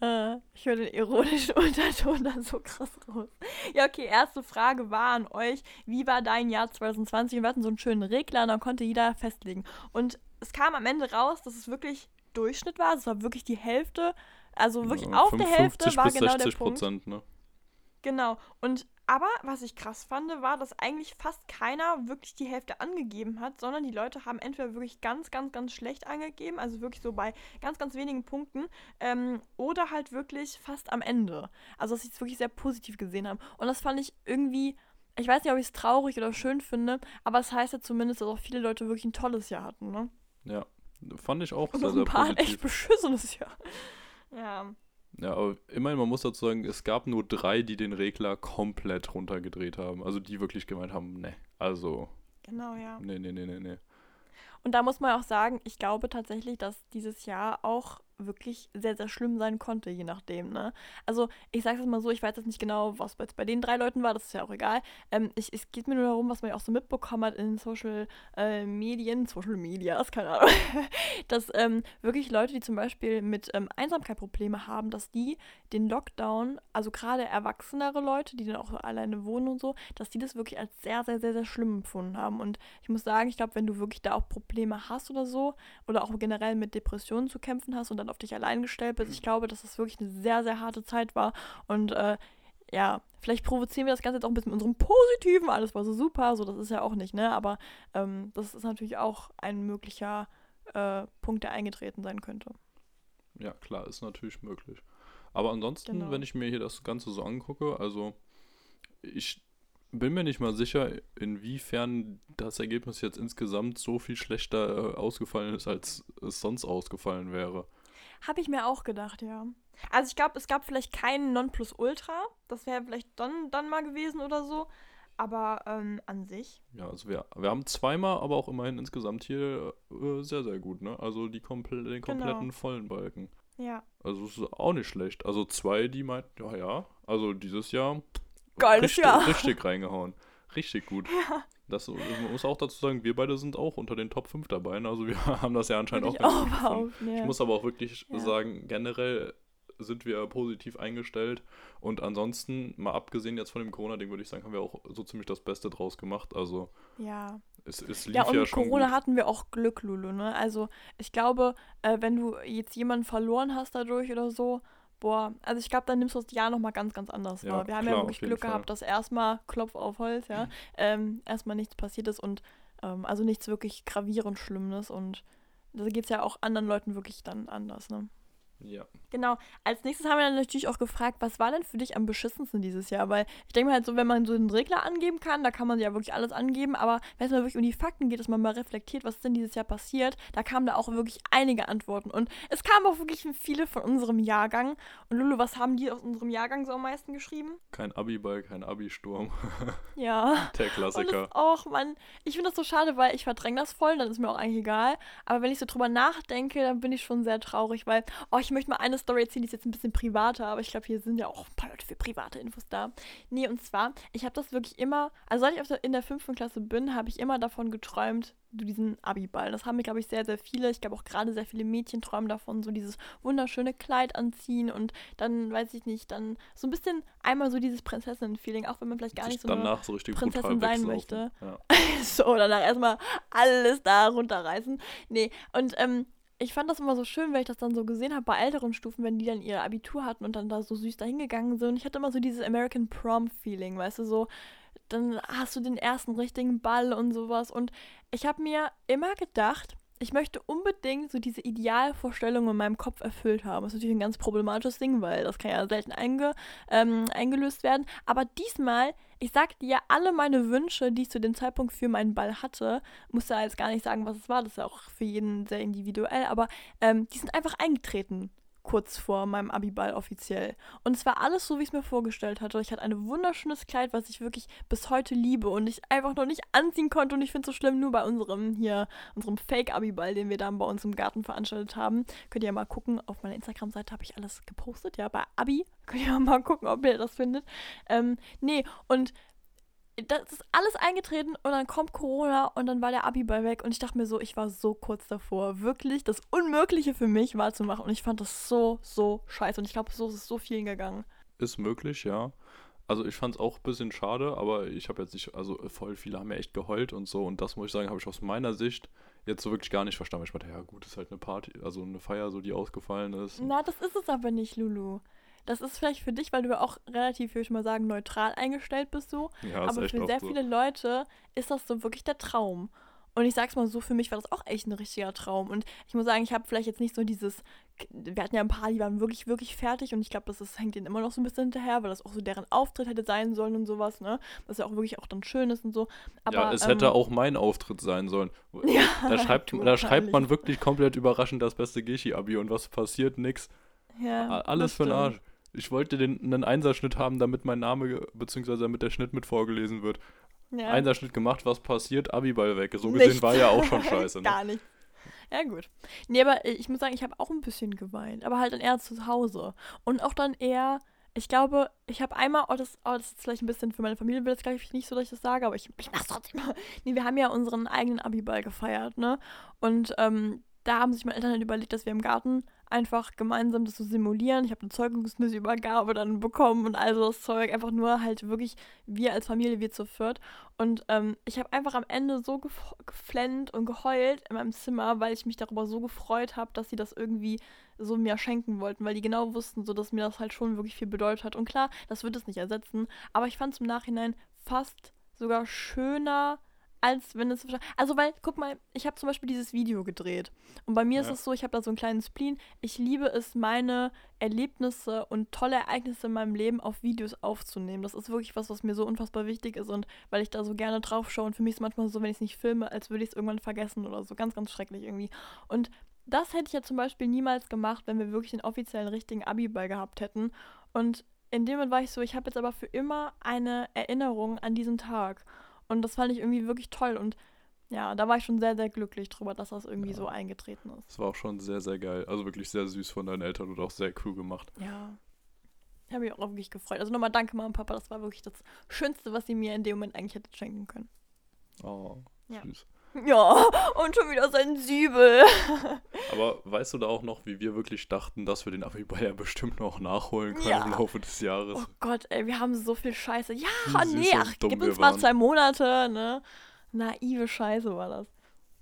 Äh, ich höre den ironischen Unterton da so krass raus. Ja, okay, erste Frage war an euch, wie war dein Jahr 2020? Und wir hatten so einen schönen Regler und dann konnte jeder festlegen. Und es kam am Ende raus, dass es wirklich Durchschnitt war. Es war wirklich die Hälfte, also wirklich Ja, auf der Hälfte 55 war genau 60 der Punkt. Prozent, ne? Genau. Und aber was ich krass fand, war, dass eigentlich fast keiner wirklich die Hälfte angegeben hat, sondern die Leute haben entweder wirklich ganz, ganz, ganz schlecht angegeben, also wirklich so bei ganz, ganz wenigen Punkten, ähm, oder halt wirklich fast am Ende. Also dass sie es wirklich sehr positiv gesehen haben. Und das fand ich irgendwie, ich weiß nicht, ob ich es traurig oder schön finde, aber es das heißt ja zumindest, dass auch viele Leute wirklich ein tolles Jahr hatten, ne? Ja, fand ich auch Und sehr, noch sehr ein paar positiv. echt beschissenes Jahr. Ja. Ja, aber immerhin, man muss dazu sagen, es gab nur drei, die den Regler komplett runtergedreht haben. Also die wirklich gemeint haben, ne, also, Genau, ja. ne, ne, ne, ne, ne. Und da muss man auch sagen, ich glaube tatsächlich, dass dieses Jahr auch wirklich sehr, sehr schlimm sein konnte, je nachdem, ne? Also, ich sage es mal so, ich weiß jetzt nicht genau, was jetzt bei den drei Leuten war, das ist ja auch egal. Ähm, ich, es geht mir nur darum, was man ja auch so mitbekommen hat in Social äh, Medien, Social Medias, keine Ahnung, dass ähm, wirklich Leute, die zum Beispiel mit ähm, Einsamkeit Probleme haben, dass die den Lockdown, also gerade erwachsenere Leute, die dann auch alleine wohnen und so, dass die das wirklich als sehr, sehr, sehr, sehr schlimm empfunden haben. Und ich muss sagen, ich glaube, wenn du wirklich da auch Probleme hast oder so, oder auch generell mit Depressionen zu kämpfen hast und dann auf dich allein gestellt bist, ich glaube, dass das wirklich eine sehr, sehr harte Zeit war. Und äh, ja, vielleicht provozieren wir das Ganze jetzt auch ein bisschen mit unserem Positiven, alles war so super, so das ist ja auch nicht, ne? Aber ähm, das ist natürlich auch ein möglicher äh, Punkt, der eingetreten sein könnte. Ja, klar, ist natürlich möglich. Aber ansonsten, Genau. wenn ich mir hier das Ganze so angucke, also ich bin mir nicht mal sicher, inwiefern das Ergebnis jetzt insgesamt so viel schlechter äh, ausgefallen ist, als es sonst ausgefallen wäre. Habe ich mir auch gedacht, ja. Also ich glaube, es gab vielleicht keinen Nonplusultra. Das wäre vielleicht dann, dann mal gewesen oder so. Aber ähm, an sich. Ja, also wir, wir haben zweimal, aber auch immerhin insgesamt hier äh, sehr, sehr gut, ne? Also die komple den Genau. kompletten vollen Balken. Ja. Also es ist auch nicht schlecht. Also zwei, die meinten, ja, ja, also dieses Jahr Geiles richtig, Jahr. richtig reingehauen. Richtig gut. Das, man muss auch dazu sagen, wir beide sind auch unter den Top 5 dabei. ne? Also wir haben das ja anscheinend auch auch behaupten, ja. Ich muss aber auch wirklich Ja. sagen, generell sind wir positiv eingestellt. Und ansonsten, mal abgesehen jetzt von dem Corona-Ding, würde ich sagen, haben wir auch so ziemlich das Beste draus gemacht. Also ja. es, es lief Ja, ja, und schon Corona gut. hatten wir auch Glück, Lulu, ne? Also ich glaube, äh, wenn du jetzt jemanden verloren hast dadurch oder so, boah, also ich glaube, dann nimmst du das Jahr nochmal ganz, ganz anders Ja, wahr. Wir haben klar, ja wirklich Glück Fall. gehabt, dass erstmal Klopf auf Holz, ja, ähm, erstmal nichts passiert ist und ähm, also nichts wirklich gravierend Schlimmes und da geht es ja auch anderen Leuten wirklich dann anders, ne? Ja. Genau. Als nächstes haben wir dann natürlich auch gefragt, was war denn für dich am beschissensten dieses Jahr? Weil ich denke mal halt so, wenn man so einen Regler angeben kann, da kann man ja wirklich alles angeben, aber wenn es mal wirklich um die Fakten geht, dass man mal reflektiert, was ist denn dieses Jahr passiert, da kamen da auch wirklich einige Antworten. Und es kamen auch wirklich viele von unserem Jahrgang. Und Lulu, was haben die aus unserem Jahrgang so am meisten geschrieben? Kein Abi-Ball, kein Abi-Sturm. Ja. Der Und Klassiker. das auch, Mann, ich finde das so schade, weil ich verdränge das voll, dann ist mir auch eigentlich egal. Aber wenn ich so drüber nachdenke, dann bin ich schon sehr traurig, weil, oh, ich möchte mal eine Story erzählen, die ist jetzt ein bisschen privater, aber ich glaube, hier sind ja auch ein paar Leute für private Infos da. Nee, und zwar, ich habe das wirklich immer, also seit ich auf der, in der fünften Klasse bin, habe ich immer davon geträumt, so diesen Abi-Ball. Das haben mir, glaube ich, sehr, sehr viele. Ich glaube auch gerade sehr viele Mädchen träumen davon, so dieses wunderschöne Kleid anziehen und dann, weiß ich nicht, dann so ein bisschen einmal so dieses Prinzessinnen-Feeling, auch wenn man vielleicht gar nicht so eine so richtig Prinzessin sein möchte. Ja. so, danach erstmal alles da runterreißen. Nee, und ähm, ich fand das immer so schön, weil ich das dann so gesehen habe bei älteren Stufen, wenn die dann ihr Abitur hatten und dann da so süß dahingegangen sind. Ich hatte immer so dieses American Prom-Feeling, weißt du, so, dann hast du den ersten richtigen Ball und sowas. Und ich habe mir immer gedacht, ich möchte unbedingt so diese Idealvorstellung in meinem Kopf erfüllt haben. Das ist natürlich ein ganz problematisches Ding, weil das kann ja selten einge, ähm, eingelöst werden. Aber diesmal, ich sag dir, alle meine Wünsche, die ich zu dem Zeitpunkt für meinen Ball hatte, muss ja jetzt gar nicht sagen, was es war. Das ist ja auch für jeden sehr individuell. Aber ähm, die sind einfach eingetreten kurz vor meinem Abiball offiziell. Und es war alles so, wie ich es mir vorgestellt hatte. Ich hatte ein wunderschönes Kleid, was ich wirklich bis heute liebe und ich einfach noch nicht anziehen konnte. Und ich finde es so schlimm, nur bei unserem hier, unserem Fake-Abiball, den wir dann bei uns im Garten veranstaltet haben. Könnt ihr ja mal gucken. Auf meiner Instagram-Seite habe ich alles gepostet, ja, bei Abi. Könnt ihr mal gucken, ob ihr das findet. Ähm, nee, und das ist alles eingetreten und dann kommt Corona und dann war der Abiball weg und ich dachte mir so, ich war so kurz davor, wirklich das Unmögliche für mich wahrzumachen und ich fand das so, so scheiße und ich glaube, so ist es so vielen gegangen. Ist möglich, ja. Also ich fand es auch ein bisschen schade, aber ich habe jetzt nicht, also voll viele haben ja echt geheult und so und das muss ich sagen, habe ich aus meiner Sicht jetzt so wirklich gar nicht verstanden. Ich meinte, ja gut, ist halt eine Party, also eine Feier, so die ausgefallen ist. Na, das ist es aber nicht, Lulu. Das ist vielleicht für dich, weil du ja auch relativ, würde ich mal sagen, neutral eingestellt bist so. Ja, aber für sehr so. viele Leute ist das so wirklich der Traum. Und ich sag's mal so, für mich war das auch echt ein richtiger Traum. Und ich muss sagen, ich habe vielleicht jetzt nicht so dieses. Wir hatten ja ein paar, die waren wirklich, wirklich fertig und ich glaube, das ist, hängt ihnen immer noch so ein bisschen hinterher, weil das auch so deren Auftritt hätte sein sollen und sowas, ne? Was ja auch wirklich auch dann schön ist und so. Aber, ja, es ähm, hätte auch mein Auftritt sein sollen. Ja, da, schreibt, da schreibt man wirklich komplett überraschend das beste Geschi-Abi und was passiert? Nix. ja, Alles für den. Arsch. Ich wollte den, einen Einserschnitt haben, damit mein Name, beziehungsweise damit der Schnitt mit vorgelesen wird. Ja. Einserschnitt gemacht, was passiert? Abiball weg. So gesehen Nichts. war ja auch schon scheiße. Ne? Gar nicht. Ja, gut. Nee, aber ich muss sagen, ich habe auch ein bisschen geweint. Aber halt dann eher zu Hause. Und auch dann eher, ich glaube, ich habe einmal, oh das, oh, das ist vielleicht ein bisschen für meine Familie, will das glaube ich nicht so, dass ich das sage, aber ich, ich mach's trotzdem. Nee, wir haben ja unseren eigenen Abiball gefeiert, ne? Und ähm, da haben sich meine Eltern halt überlegt, dass wir im Garten einfach gemeinsam das so simulieren. Ich habe eine Zeugungsübergabe dann bekommen und all so das Zeug. Einfach nur halt wirklich wir als Familie, wir zu viert. Und ähm, ich habe einfach am Ende so gef geflennt und geheult in meinem Zimmer, weil ich mich darüber so gefreut habe, dass sie das irgendwie so mir schenken wollten, weil die genau wussten, so dass mir das halt schon wirklich viel bedeutet hat. Und klar, das wird es nicht ersetzen, aber ich fand es im Nachhinein fast sogar schöner, als wenn es. Also, weil, guck mal, ich habe zum Beispiel dieses Video gedreht. Und bei mir ist Ja. es so, ich habe da so einen kleinen Spleen. Ich liebe es, meine Erlebnisse und tolle Ereignisse in meinem Leben auf Videos aufzunehmen. Das ist wirklich was, was mir so unfassbar wichtig ist und weil ich da so gerne drauf schaue. Und für mich ist es manchmal so, wenn ich es nicht filme, als würde ich es irgendwann vergessen oder so. Ganz, ganz schrecklich irgendwie. Und das hätte ich ja zum Beispiel niemals gemacht, wenn wir wirklich den offiziellen richtigen Abi-Ball gehabt hätten. Und in dem Moment war ich so, ich habe jetzt aber für immer eine Erinnerung an diesen Tag. Und das fand ich irgendwie wirklich toll. Und ja, da war ich schon sehr, sehr glücklich drüber, dass das irgendwie Ja. so eingetreten ist. Das war auch schon sehr, sehr geil. Also wirklich sehr süß von deinen Eltern und auch sehr cool gemacht. Ja. Ich habe mich auch wirklich gefreut. Also nochmal danke, Mama und Papa. Das war wirklich das Schönste, was sie mir in dem Moment eigentlich hätte schenken können. Oh, Ja. süß. Ja, und schon wieder sensibel. Aber weißt du da auch noch, wie wir wirklich dachten, dass wir den Abiball ja bestimmt noch nachholen können Ja. im Laufe des Jahres? Oh Gott, ey, wir haben so viel Scheiße. Ja, Wie süß nee, und ach, gib uns mal waren. zwei Monate, ne? Naive Scheiße war das.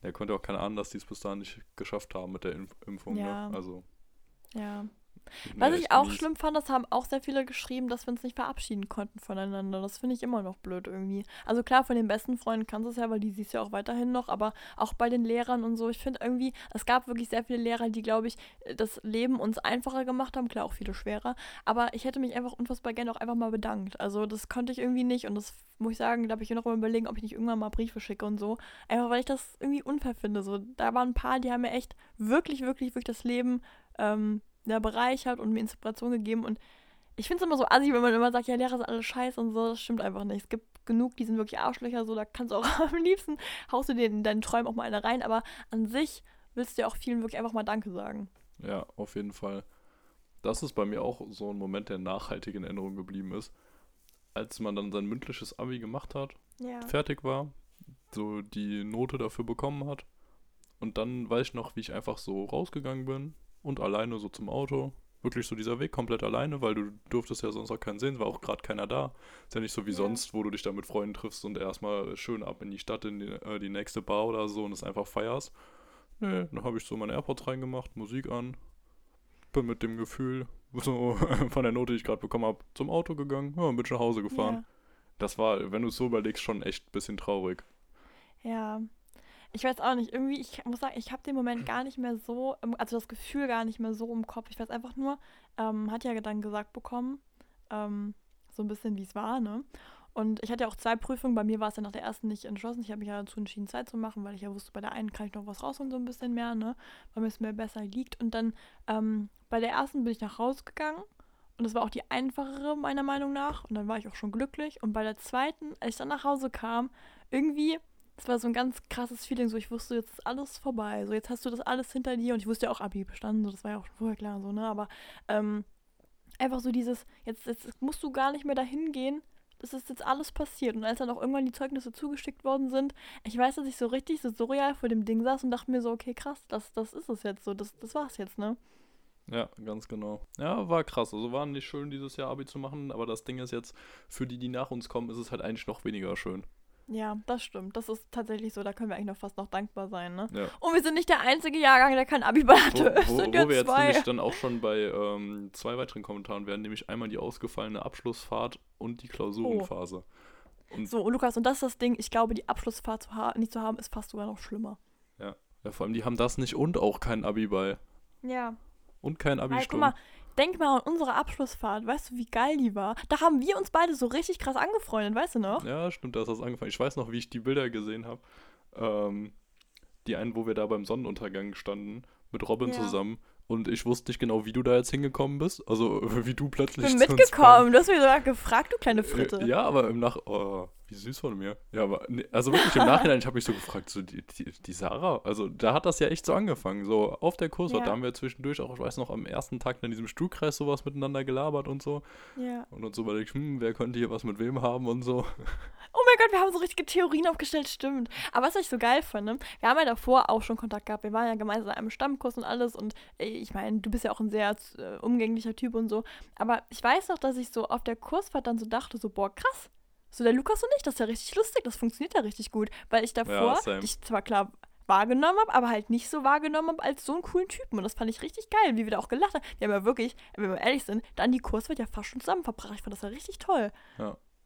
Er konnte auch keine Ahnung, dass die es bis dahin nicht geschafft haben mit der Impf Impfung. Ja. Ne? Also, Ja. Was ich auch schlimm fand, das haben auch sehr viele geschrieben, dass wir uns nicht verabschieden konnten voneinander. Das finde ich immer noch blöd irgendwie. Also klar, von den besten Freunden kannst du es ja, weil die siehst du ja auch weiterhin noch, aber auch bei den Lehrern und so. Ich finde irgendwie, es gab wirklich sehr viele Lehrer, die, glaube ich, das Leben uns einfacher gemacht haben. Klar, auch viele schwerer. Aber ich hätte mich einfach unfassbar gerne auch einfach mal bedankt. Also das konnte ich irgendwie nicht und das muss ich sagen, da habe ich mir noch mal überlegen, ob ich nicht irgendwann mal Briefe schicke und so. Einfach weil ich das irgendwie unfair finde. So, da waren ein paar, die haben mir echt wirklich, wirklich, wirklich das Leben ähm, ja, bereichert und mir Inspiration gegeben. Und ich finde es immer so assi, wenn man immer sagt, ja, Lehrer sind alle scheiße und so. Das stimmt einfach nicht. Es gibt genug, die sind wirklich Arschlöcher, so, da kannst du auch am liebsten, haust du dir in deinen Träumen auch mal eine rein. Aber an sich willst du ja auch vielen wirklich einfach mal Danke sagen. Ja, auf jeden Fall. Das ist bei mir auch so ein Moment, der nachhaltig in Erinnerung geblieben ist. Als man dann sein mündliches Abi gemacht hat, Ja. fertig war, so die Note dafür bekommen hat. Und dann weiß ich noch, wie ich einfach so rausgegangen bin und alleine so zum Auto. Wirklich so dieser Weg komplett alleine, weil du durftest ja sonst auch keinen sehen, war auch gerade keiner da. Ist ja nicht so wie Ja. sonst, wo du dich da mit Freunden triffst und erstmal schön ab in die Stadt, in die, äh, die nächste Bar oder so und es einfach feierst. Nee, dann habe ich so meine AirPods reingemacht, Musik an, bin mit dem Gefühl, so von der Note, die ich gerade bekommen habe, zum Auto gegangen, ja, und bin nach Hause gefahren. Ja. Das war, wenn du es so überlegst, schon echt ein bisschen traurig. Ja. Ich weiß auch nicht, irgendwie, ich muss sagen, ich habe den Moment gar nicht mehr so, also das Gefühl gar nicht mehr so im Kopf. Ich weiß einfach nur, ähm, hat ja dann gesagt bekommen, ähm, so ein bisschen wie es war, ne? Und ich hatte ja auch zwei Prüfungen, bei mir war es ja nach der ersten nicht entschlossen. Ich habe mich ja dazu entschieden, Zeit zu machen, weil ich ja wusste, bei der einen kann ich noch was rausholen, so ein bisschen mehr, ne? Weil mir es mir besser liegt. Und dann ähm, bei der ersten bin ich nach Hause gegangen und das war auch die einfachere, meiner Meinung nach. Und dann war ich auch schon glücklich. Und bei der zweiten, als ich dann nach Hause kam, irgendwie, es war so ein ganz krasses Feeling, so ich wusste, jetzt ist alles vorbei. So, jetzt hast du das alles hinter dir und ich wusste ja auch Abi bestanden, so das war ja auch schon vorher klar, so, ne? Aber ähm, einfach so dieses, jetzt, jetzt musst du gar nicht mehr dahin gehen. Das ist jetzt alles passiert. Und als dann auch irgendwann die Zeugnisse zugeschickt worden sind, ich weiß, dass ich so richtig so surreal vor dem Ding saß und dachte mir so, okay, krass, das, das ist es jetzt so, das, das war's jetzt, ne? Ja, ganz genau. Ja, war krass. Also war nicht schön, dieses Jahr Abi zu machen, aber das Ding ist jetzt, für die, die nach uns kommen, ist es halt eigentlich noch weniger schön. Ja, das stimmt. Das ist tatsächlich so. Da können wir eigentlich noch fast noch dankbar sein, ne? Ja. Und wir sind nicht der einzige Jahrgang, der kein Abiball Wo, hatte. Es wo, sind wo ja wir jetzt zwei. nämlich dann auch schon bei ähm, zwei weiteren Kommentaren werden, nämlich einmal die ausgefallene Abschlussfahrt und die Klausurenphase. Und So, Lukas, und das ist das Ding. Ich glaube, die Abschlussfahrt zu nicht zu haben, ist fast sogar noch schlimmer. ja, vor allem die haben das nicht und auch kein Abi-Ball. Ja. Und kein Weil, guck Abi-Sturm. mal, denk mal an unsere Abschlussfahrt. Weißt du, wie geil die war? Da haben wir uns beide so richtig krass angefreundet, weißt du noch? Ja, stimmt, da ist das angefangen. Ich weiß noch, wie ich die Bilder gesehen habe. Ähm, die einen, wo wir da beim Sonnenuntergang standen, mit Robin Ja. zusammen. Und ich wusste nicht genau, wie du da jetzt hingekommen bist. Also, wie du plötzlich. Ich bin mitgekommen. Du hast mich sogar gefragt, du kleine kam. Fritte. Äh, Ja, aber im Nach. Oh, wie süß von mir. Ja, aber. Nee, also wirklich im Nachhinein, ich habe mich so gefragt, so die, die, die Sarah. Also, da hat das ja echt so angefangen. So auf der Kursfahrt, Ja. da haben wir zwischendurch auch, ich weiß noch, am ersten Tag in diesem Stuhlkreis sowas miteinander gelabert und so. ja. Und uns so überlegt, hm, wer könnte hier was mit wem haben und so. Oh mein Gott, wir haben so richtige Theorien aufgestellt, stimmt. Aber was ich so geil fand, ne? wir haben ja davor auch schon Kontakt gehabt. Wir waren ja gemeinsam in einem Stammkurs und alles. Und äh, ich meine, du bist ja auch ein sehr äh, umgänglicher Typ und so. Aber ich weiß noch, dass ich so auf der Kursfahrt dann so dachte, so, boah, krass. So der Lukas und ich, das ist ja richtig lustig, das funktioniert ja richtig gut. Weil ich davor same. dich zwar klar wahrgenommen habe, aber halt nicht so wahrgenommen habe als so einen coolen Typen. Und das fand ich richtig geil, wie wir da auch gelacht haben. Wir haben ja wirklich, wenn wir ehrlich sind, dann die Kursfahrt ja fast schon zusammen verbracht. Ich fand das ja richtig toll.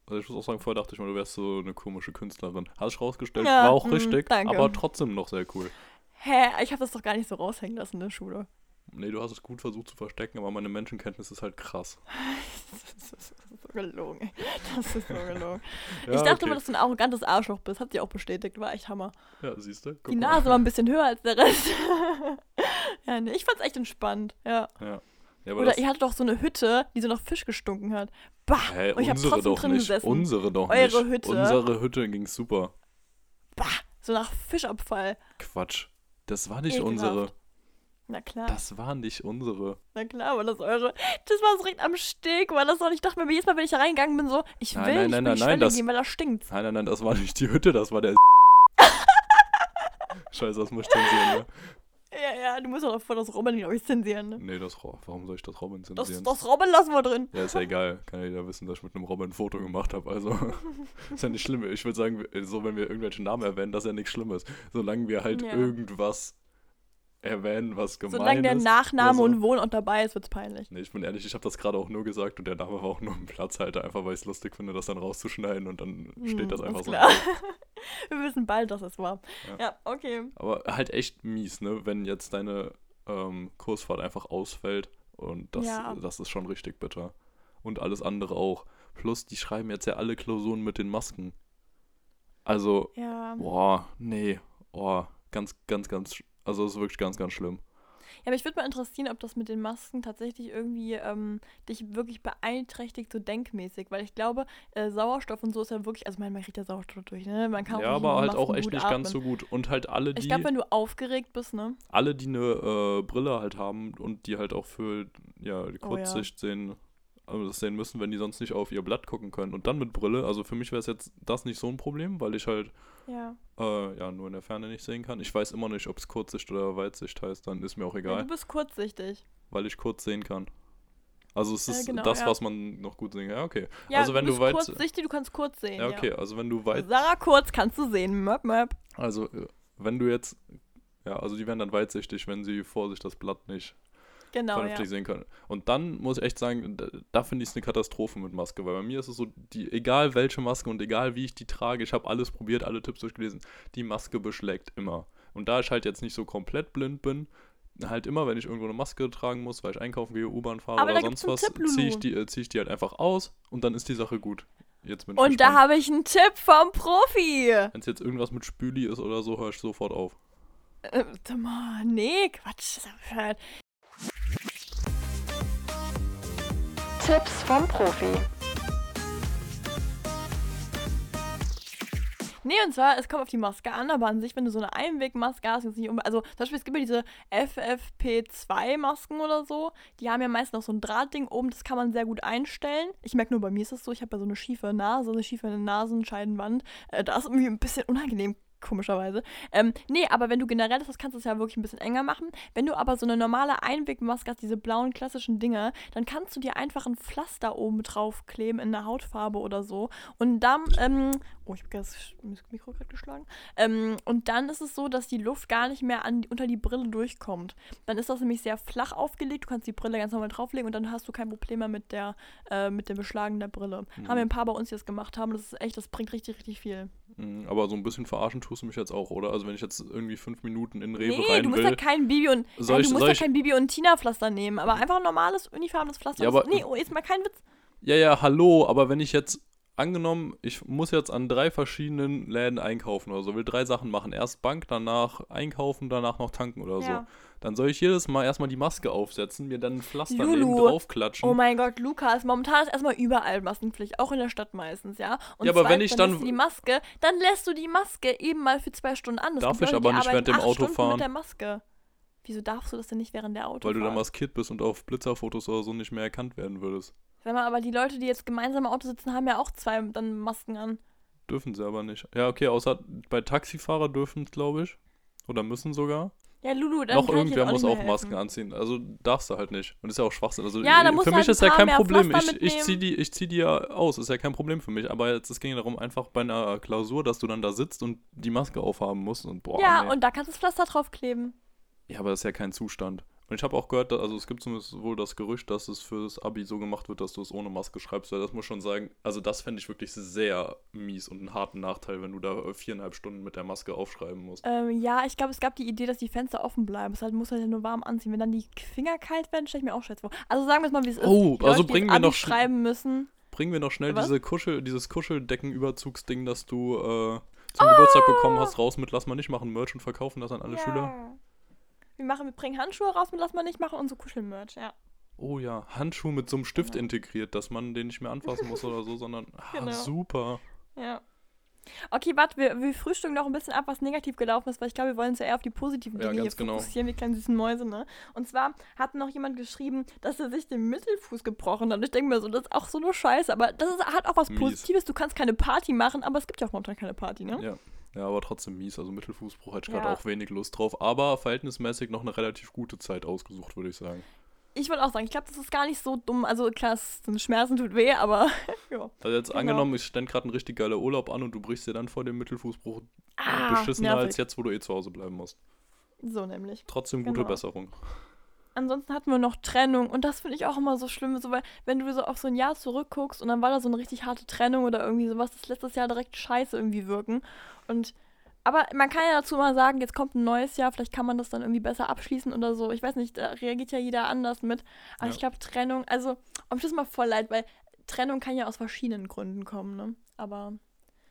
Also ich muss auch sagen, vorher dachte ich mal, du wärst so eine komische Künstlerin. Hast dich rausgestellt, Ja, war auch mm, richtig, danke. aber trotzdem noch sehr cool. Hä, ich habe das doch gar nicht so raushängen lassen in der Schule. Nee, du hast es gut versucht zu verstecken, aber meine Menschenkenntnis ist halt krass. Das ist so gelogen. Das ist so gelogen. Ja, ich dachte okay. immer, dass du ein arrogantes Arschloch bist. Hat sie auch bestätigt. War echt Hammer. Ja, siehst du? Die Nase war ein bisschen höher als der Rest. ja, nee, ich fand's echt entspannt. Ja. Ja. ja Oder das, ihr hattet doch so eine Hütte, die so nach Fisch gestunken hat. Bah! hä, und ich hab unsere trotzdem doch drin nicht. gesessen. Unsere doch Eure nicht. Hütte. Unsere Hütte ging super. Bah! So nach Fischabfall. Quatsch. Das war nicht Ekelhaft. unsere. Na klar. Das war nicht unsere. Na klar, aber das eure. Das war so direkt am Steg, war das doch. Ich dachte mir jedes Mal, wenn ich da reingegangen bin, so, ich Nein, will nein, nicht nein, nein, das- gehen, weil da stinkt's. Nein, nein, nein, das war nicht die Hütte, das war der. Scheiße, das muss ich zensieren, ne? Ja, ja, du musst doch vor das Robin, glaube ich, zensieren, ne? Nee, das Warum soll ich das Robin Das, zensieren? das Robin lassen wir drin. Ja, ist ja egal. Kann ja jeder wissen, dass ich mit einem Robin ein Foto gemacht habe. Also, ist ja nicht schlimm. Ich würde sagen, so, wenn wir irgendwelche Namen erwähnen, das ist ja nichts Schlimmes. Solange wir halt Ja. irgendwas erwähnen, was gemein Solange der ist. Nachname oder so. und Wohnort dabei ist, wird's peinlich. Nee, ich bin ehrlich, ich habe das gerade auch nur gesagt und der Name war auch nur ein Platzhalter, einfach weil ich es lustig finde, das dann rauszuschneiden und dann steht das Hm, einfach ist so. klar. Wir wissen bald, dass es war. Ja. Ja, okay. Aber halt echt mies, ne, wenn jetzt deine ähm, Kursfahrt einfach ausfällt und das, Ja. das ist schon richtig bitter. Und alles andere auch. Plus, die schreiben jetzt ja alle Klausuren mit den Masken. Also, Ja. boah, nee, boah, ganz, ganz, ganz, also es ist wirklich ganz, ganz schlimm. Ja, aber ich würde mal interessieren, ob das mit den Masken tatsächlich irgendwie ähm, dich wirklich beeinträchtigt, so denkmäßig. Weil ich glaube, äh, Sauerstoff und so ist ja wirklich, also man, man kriegt ja Sauerstoff durch, ne? Man kann auch Ja, nicht aber halt auch echt nicht atmen. ganz so gut. Und halt alle, die, Ich glaube, wenn du aufgeregt bist, ne? alle, die eine äh, Brille halt haben und die halt auch für ja, die Oh ja. Kurzsicht sehen, das sehen müssen, wenn die sonst nicht auf ihr Blatt gucken können. Und dann mit Brille, also für mich wäre es jetzt das nicht so ein Problem, weil ich halt Ja. äh, ja nur in der Ferne nicht sehen kann. Ich weiß immer nicht, ob es Kurzsicht oder Weitsicht heißt, dann ist mir auch ja. egal, Du bist kurzsichtig. weil ich kurz sehen kann. Also es Ja, ist genau, das, ja. was man noch gut sehen kann. Ja, okay. Ja, Also wenn du du bist weit- kurzsichtig, du kannst kurz sehen. Ja, okay, also wenn du weit Sarah Kurz kannst du sehen. Möp, möp. Also, äh, wenn du jetzt, ja, also die werden dann weitsichtig, wenn sie vor sich das Blatt nicht Genau, ja. vernünftig sehen können. Und dann muss ich echt sagen, da, da finde ich es eine Katastrophe mit Maske, weil bei mir ist es so, die, egal welche Maske und egal wie ich die trage, ich habe alles probiert, alle Tipps durchgelesen, die Maske beschlägt immer. Und da ich halt jetzt nicht so komplett blind bin, halt immer, wenn ich irgendwo eine Maske tragen muss, weil ich einkaufen gehe, U-Bahn fahre Aber oder da sonst was, ziehe ich, die, äh, zieh ich die halt einfach aus und dann ist die Sache gut. Jetzt bin ich Und da gespannt. habe ich einen Tipp vom Profi. Wenn es jetzt irgendwas mit Spüli ist oder so, höre ich sofort auf. Äh, nee, Quatsch. Tipps vom Profi. Nee, und zwar, es kommt auf die Maske an, aber an sich, wenn du so eine Einwegmaske hast, jetzt nicht also zum Beispiel, es gibt ja diese FFP2-Masken oder so, die haben ja meist noch so ein Drahtding oben, das kann man sehr gut einstellen. Ich merke nur, bei mir ist es so, ich habe ja so eine schiefe Nase, eine schiefe Nasenscheidenwand. Äh, da ist irgendwie ein bisschen unangenehm komischerweise. Ähm, nee, aber wenn du generell das hast, kannst du es ja wirklich ein bisschen enger machen. Wenn du aber so eine normale Einwegmaske hast, diese blauen klassischen Dinge, dann kannst du dir einfach ein Pflaster oben drauf kleben in der Hautfarbe oder so. Und dann, ähm, oh, ich habe das Mikro gerade geschlagen. Ähm, und dann ist es so, dass die Luft gar nicht mehr an, unter die Brille durchkommt. Dann ist das nämlich sehr flach aufgelegt. Du kannst die Brille ganz normal drauflegen und dann hast du kein Problem mehr mit der, äh, mit dem Beschlagen der Brille. Mhm. Haben wir ein paar bei uns, die das gemacht haben. Das ist echt, das bringt richtig, richtig viel. Mhm, aber so ein bisschen verarschen tust du mich jetzt auch, oder? Also wenn ich jetzt irgendwie fünf Minuten in Rewe nee, rein du musst will, ja kein Bibi und soll ich, du musst ja kein Bibi und Tina Pflaster nehmen, aber einfach ein normales unifarbenes Pflaster. Ja, aber, nee, oh, jetzt mal kein Witz. Ja, ja, hallo, aber wenn ich jetzt angenommen, ich muss jetzt an drei verschiedenen Läden einkaufen oder so, will drei Sachen machen. Erst Bank, danach einkaufen, danach noch tanken oder ja. so. Dann soll ich jedes Mal erstmal die Maske aufsetzen, mir dann ein Pflaster Lulu. neben draufklatschen. Oh mein Gott, Lukas, momentan ist erstmal überall Maskenpflicht, auch in der Stadt meistens, ja. Und ja, aber wenn ich dann, dann die Maske, dann lässt du die Maske eben mal für zwei Stunden an. Das darf ich aber nicht während dem Auto Stunden fahren. Mit der Maske. Wieso darfst du das denn nicht während der Autofahrt? Weil du dann maskiert bist und auf Blitzerfotos oder so nicht mehr erkannt werden würdest. Sag mal, aber die Leute, die jetzt gemeinsam im Auto sitzen, haben ja auch zwei dann Masken an. Dürfen sie aber nicht. Ja, okay, außer bei Taxifahrer dürfen es, glaube ich. Oder müssen sogar. Ja, Lulu, dann Noch kann irgendwer auch muss auch helfen. Masken anziehen. Also darfst du halt nicht. Und ist ja auch Schwachsinn. Also ja, für mich halt ist ja kein Problem. Ich, ich ziehe die, ich zieh die ja aus. Ist ja kein Problem für mich. Aber jetzt, es ging darum, einfach bei einer Klausur, dass du dann da sitzt und die Maske aufhaben musst. Und boah, Ja, nee. und da kannst du das Pflaster draufkleben. Ja, aber das ist ja kein Zustand. Und ich habe auch gehört, also es gibt zumindest wohl das Gerücht, dass es fürs Abi so gemacht wird, dass du es ohne Maske schreibst. Weil das muss schon sagen, also das fände ich wirklich sehr mies und einen harten Nachteil, wenn du da viereinhalb Stunden mit der Maske aufschreiben musst. Ähm, ja, ich glaube, es gab die Idee, dass die Fenster offen bleiben. Es halt, muss halt nur warm anziehen. Wenn dann die Finger kalt werden, stelle ich mir auch scheiße vor. Also sagen wir es mal, wie es oh, ist. Die also Leute, bringen wir Abi noch schreiben müssen. Bringen wir noch schnell Was? diese Kuschel, dieses Kuscheldeckenüberzugsding, das du äh, zum Geburtstag bekommen hast, raus mit Lass mal nicht machen Merch und verkaufen das an alle ja. Schüler. Wir machen, wir bringen Handschuhe raus mit Lass mal nicht machen und so Kuschelmerch, ja. Oh ja, Handschuh mit so einem Stift integriert, dass man den nicht mehr anfassen muss oder so, sondern ah, Genau. super. Ja. Okay, warte, wir, wir frühstücken noch ein bisschen ab, was negativ gelaufen ist, weil ich glaube, wir wollen uns ja eher auf die positiven Ja, Dinge ganz hier genau. fokussieren, wie kleine süßen Mäuse, ne? Und zwar hat noch jemand geschrieben, dass er sich den Mittelfuß gebrochen hat. Und ich denke mir so, das ist auch so eine Scheiße, aber das ist, hat auch was Mies. Positives. Du kannst keine Party machen, aber es gibt ja auch momentan keine Party, ne? Ja. Ja, aber trotzdem mies. Also Mittelfußbruch hatte ich Ja. gerade auch wenig Lust drauf. Aber verhältnismäßig noch eine relativ gute Zeit ausgesucht, würde ich sagen. Ich wollte auch sagen, ich glaube, das ist gar nicht so dumm. Also klar, es sind Schmerzen tut weh, aber ja. Also jetzt Genau. angenommen, ich stände gerade ein richtig geiler Urlaub an und du brichst dir dann vor dem Mittelfußbruch Ah, beschissener nervig. als jetzt, wo du eh zu Hause bleiben musst. So nämlich. Trotzdem gute Genau. Besserung. Ansonsten hatten wir noch Trennung und das finde ich auch immer so schlimm, so, weil wenn du so auf so ein Jahr zurückguckst und dann war da so eine richtig harte Trennung oder irgendwie sowas, das letztes Jahr direkt scheiße irgendwie wirken. Und aber man kann ja dazu mal sagen, jetzt kommt ein neues Jahr, vielleicht kann man das dann irgendwie besser abschließen oder so. Ich weiß nicht, da reagiert ja jeder anders mit. Aber Ja. ich glaube, Trennung, also, am Schluss mal voll leid, weil Trennung kann ja aus verschiedenen Gründen kommen, ne? Aber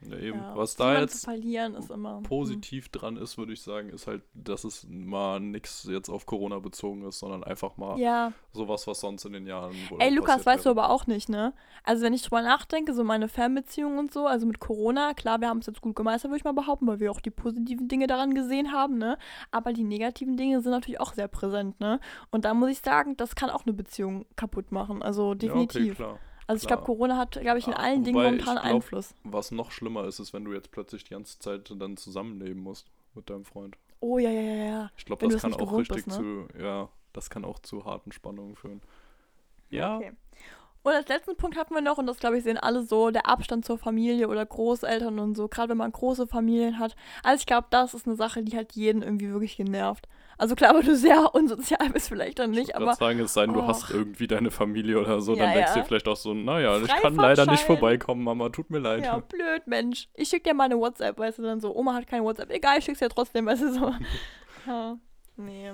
Ja, eben. ja, Was da jetzt hm. positiv dran ist, würde ich sagen, ist halt, dass es mal nichts jetzt auf Corona bezogen ist, sondern einfach mal Ja. sowas, was sonst in den Jahren wohl Ey, Lukas, weißt du wäre. aber auch nicht, ne? Also, wenn ich drüber nachdenke, so meine Fernbeziehungen und so, also mit Corona, klar, wir haben es jetzt gut gemeistert, würde ich mal behaupten, weil wir auch die positiven Dinge daran gesehen haben, ne? Aber die negativen Dinge sind natürlich auch sehr präsent, ne? Und da muss ich sagen, das kann auch eine Beziehung kaputt machen. Also, Ja, okay, definitiv. klar. Also, ich glaube, Corona hat, glaube ich, in Ja, allen Dingen momentan glaub- Einfluss. Was noch schlimmer ist, ist, wenn du jetzt plötzlich die ganze Zeit dann zusammenleben musst mit deinem Freund. Oh, ja, ja, ja, ja. Ich glaube, das kann auch richtig bist, zu, ja, das kann auch zu harten Spannungen führen. Ja, Okay. Und als letzten Punkt hatten wir noch, und das glaube ich sehen alle so, der Abstand zur Familie oder Großeltern und so, gerade wenn man große Familien hat. Also ich glaube, das ist eine Sache, die hat jeden irgendwie wirklich genervt. Also klar, wenn du sehr unsozial bist, vielleicht dann nicht, ich aber würde sagen, es sei denn, du Oh. hast irgendwie deine Familie oder so, Ja, dann denkst du ja. dir vielleicht auch so, naja, ich Frei kann von leider nicht Schein. vorbeikommen, Mama, tut mir leid. ja, blöd, Mensch. Ich schicke dir mal eine WhatsApp, weißt du, dann so, Oma hat keine WhatsApp. Egal, ich schick's ja trotzdem, weißt du, so. ja, nee.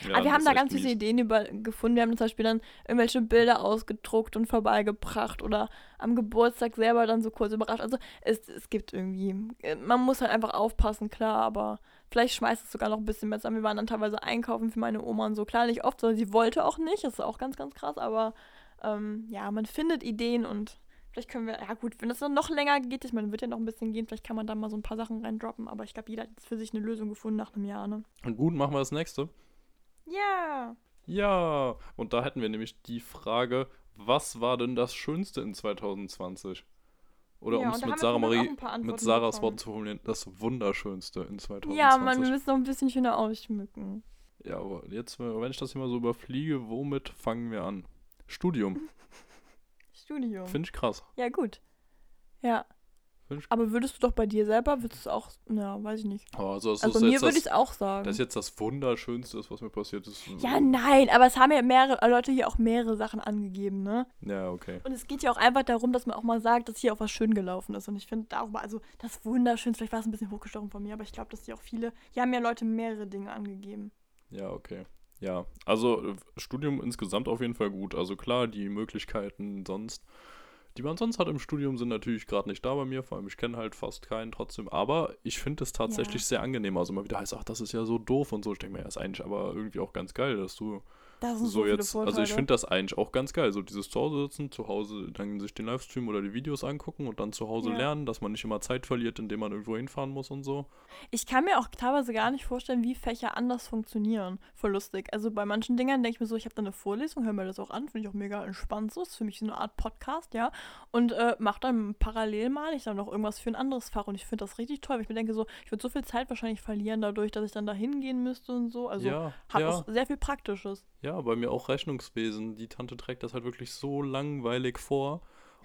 Ja, Aber wir das haben da ganz süße mies. Ideen über gefunden. Wir haben zum Beispiel dann irgendwelche Bilder ausgedruckt und vorbeigebracht oder am Geburtstag selber dann so kurz überrascht. Also es, es gibt irgendwie, äh, man muss halt einfach aufpassen, klar, aber vielleicht schmeißt es sogar noch ein bisschen mehr zusammen. Wir waren dann teilweise einkaufen für meine Oma und so. Klar, nicht oft, sondern sie wollte auch nicht. Das ist auch ganz, ganz krass, aber ähm, ja, man findet Ideen und vielleicht können wir, ja gut, wenn es dann noch länger geht, ich meine, wird ja noch ein bisschen gehen, vielleicht kann man da mal so ein paar Sachen reindroppen, aber ich glaube, jeder hat jetzt für sich eine Lösung gefunden nach einem Jahr, ne? Und gut, machen wir das nächste. Ja. Ja, und da hätten wir nämlich die Frage, was war denn das Schönste in 2020? Oder Ja, um es mit Sarah Marie, mit Sarahs bekommen. Worten zu formulieren, das Wunderschönste in 2020. Ja, man, wir müssen noch ein bisschen schöner ausschmücken. Ja, aber jetzt, äh, wenn ich das hier mal so überfliege, womit fangen wir an? Studium. Studium. Finde ich krass. ja, gut. Ja. Ich- Aber würdest du doch bei dir selber, würdest du es auch, ja, weiß ich nicht. Aber also, Also ist bei mir würde ich es auch sagen. das jetzt das Wunderschönste ist, was mir passiert ist. ja, nein, aber es haben ja mehrere Leute hier auch mehrere Sachen angegeben, ne? Ja, okay. Und es geht ja auch einfach darum, dass man auch mal sagt, dass hier auch was schön gelaufen ist. Und ich finde darüber, also das Wunderschönste, vielleicht war es ein bisschen hochgestochen von mir, aber ich glaube, dass hier auch viele, hier haben ja Leute mehrere Dinge angegeben. Ja, okay. Ja, also äh, Studium insgesamt auf jeden Fall gut. Also klar, die Möglichkeiten sonst, die man sonst hat im Studium, sind natürlich gerade nicht da bei mir. Vor allem, ich kenne halt fast keinen trotzdem. Aber ich finde es tatsächlich Ja. sehr angenehm. Also immer wieder heißt, ach, das ist ja so doof und so. Ich denke mir, ja, ist eigentlich aber irgendwie auch ganz geil, dass du Das sind so, so jetzt, Vorteile. also ich finde das eigentlich auch ganz geil, so dieses Zuhause sitzen, zu Hause dann sich den Livestream oder die Videos angucken und dann zu Hause Ja. lernen, dass man nicht immer Zeit verliert, indem man irgendwo hinfahren muss und so. Ich kann mir auch teilweise gar nicht vorstellen, wie Fächer anders funktionieren. Voll lustig. Also bei manchen Dingern denke ich mir so, ich habe da eine Vorlesung, höre mir das auch an, finde ich auch mega entspannt so. Ist für mich so eine Art Podcast, ja. Und äh, mache dann parallel mal ich dann noch irgendwas für ein anderes Fach. Und ich finde das richtig toll, weil ich mir denke so, ich würde so viel Zeit wahrscheinlich verlieren dadurch, dass ich dann da hingehen müsste und so. Also ja, hat ja. auch sehr viel Praktisches. Ja, bei mir auch Rechnungswesen. Die Tante trägt das halt wirklich so langweilig vor.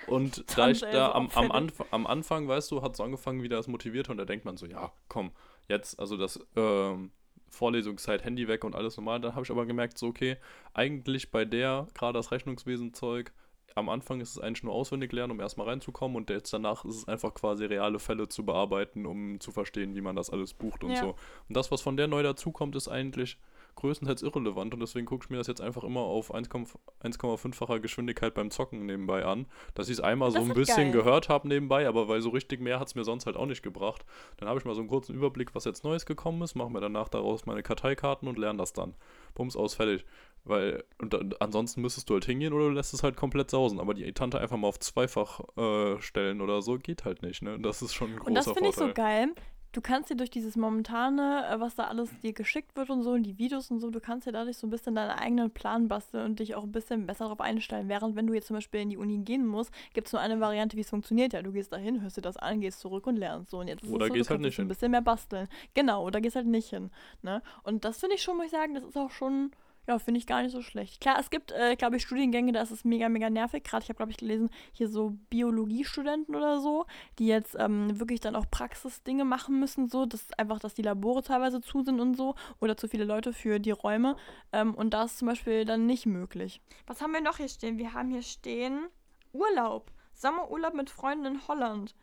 Und da ich da am, am. Anf am Anfang, weißt du, hat es angefangen, wie das motiviert und da denkt man so, ja, komm, jetzt, also das ähm, Vorlesungszeit, Handy weg und alles normal. Dann habe ich aber gemerkt, so, okay, eigentlich bei der, gerade das Rechnungswesen-Zeug, am Anfang ist es eigentlich nur auswendig lernen, um erstmal reinzukommen und jetzt danach ist es einfach quasi reale Fälle zu bearbeiten, um zu verstehen, wie man das alles bucht und Ja. so. Und das, was von der neu dazukommt, ist eigentlich größtenteils irrelevant und deswegen gucke ich mir das jetzt einfach immer auf 1,5 1,5-facher Geschwindigkeit beim Zocken nebenbei an, dass ich es einmal so Das ein ist bisschen geil. gehört habe nebenbei, aber weil so richtig mehr hat es mir sonst halt auch nicht gebracht. Dann habe ich mal so einen kurzen Überblick, was jetzt Neues gekommen ist, mache mir danach daraus meine Karteikarten und lerne das dann. Bums aus, fertig. Weil, und ansonsten müsstest du halt hingehen oder du lässt es halt komplett sausen. Aber die Tante einfach mal auf zweifach äh, stellen oder so, geht halt nicht, ne? Das ist schon ein großer Und das finde ich so Vorteil. geil. Du kannst dir durch dieses momentane, äh, was da alles dir geschickt wird und so, und die Videos und so, du kannst dir dadurch so ein bisschen deinen eigenen Plan basteln und dich auch ein bisschen besser darauf einstellen. Während wenn du jetzt zum Beispiel in die Uni gehen musst, gibt es nur eine Variante, wie es funktioniert. Ja, du gehst dahin, hörst dir das an, gehst zurück und lernst so. Und jetzt Oder so, gehst du halt nicht so ein hin. bisschen mehr basteln. Genau, oder gehst halt nicht hin. Ne? Und das finde ich schon, muss ich sagen, das ist auch schon ja, finde ich gar nicht so schlecht. Klar, es gibt, äh, glaube ich, Studiengänge, da ist es mega, mega nervig. Gerade, ich habe, glaube ich, gelesen, hier so Biologiestudenten oder so, die jetzt ähm, wirklich dann auch Praxisdinge machen müssen, so, dass einfach, dass die Labore teilweise zu sind und so, oder zu viele Leute für die Räume. Ähm, und da ist zum Beispiel dann nicht möglich. Was haben wir noch hier stehen? Wir haben hier stehen Urlaub. Sommerurlaub mit Freunden in Holland.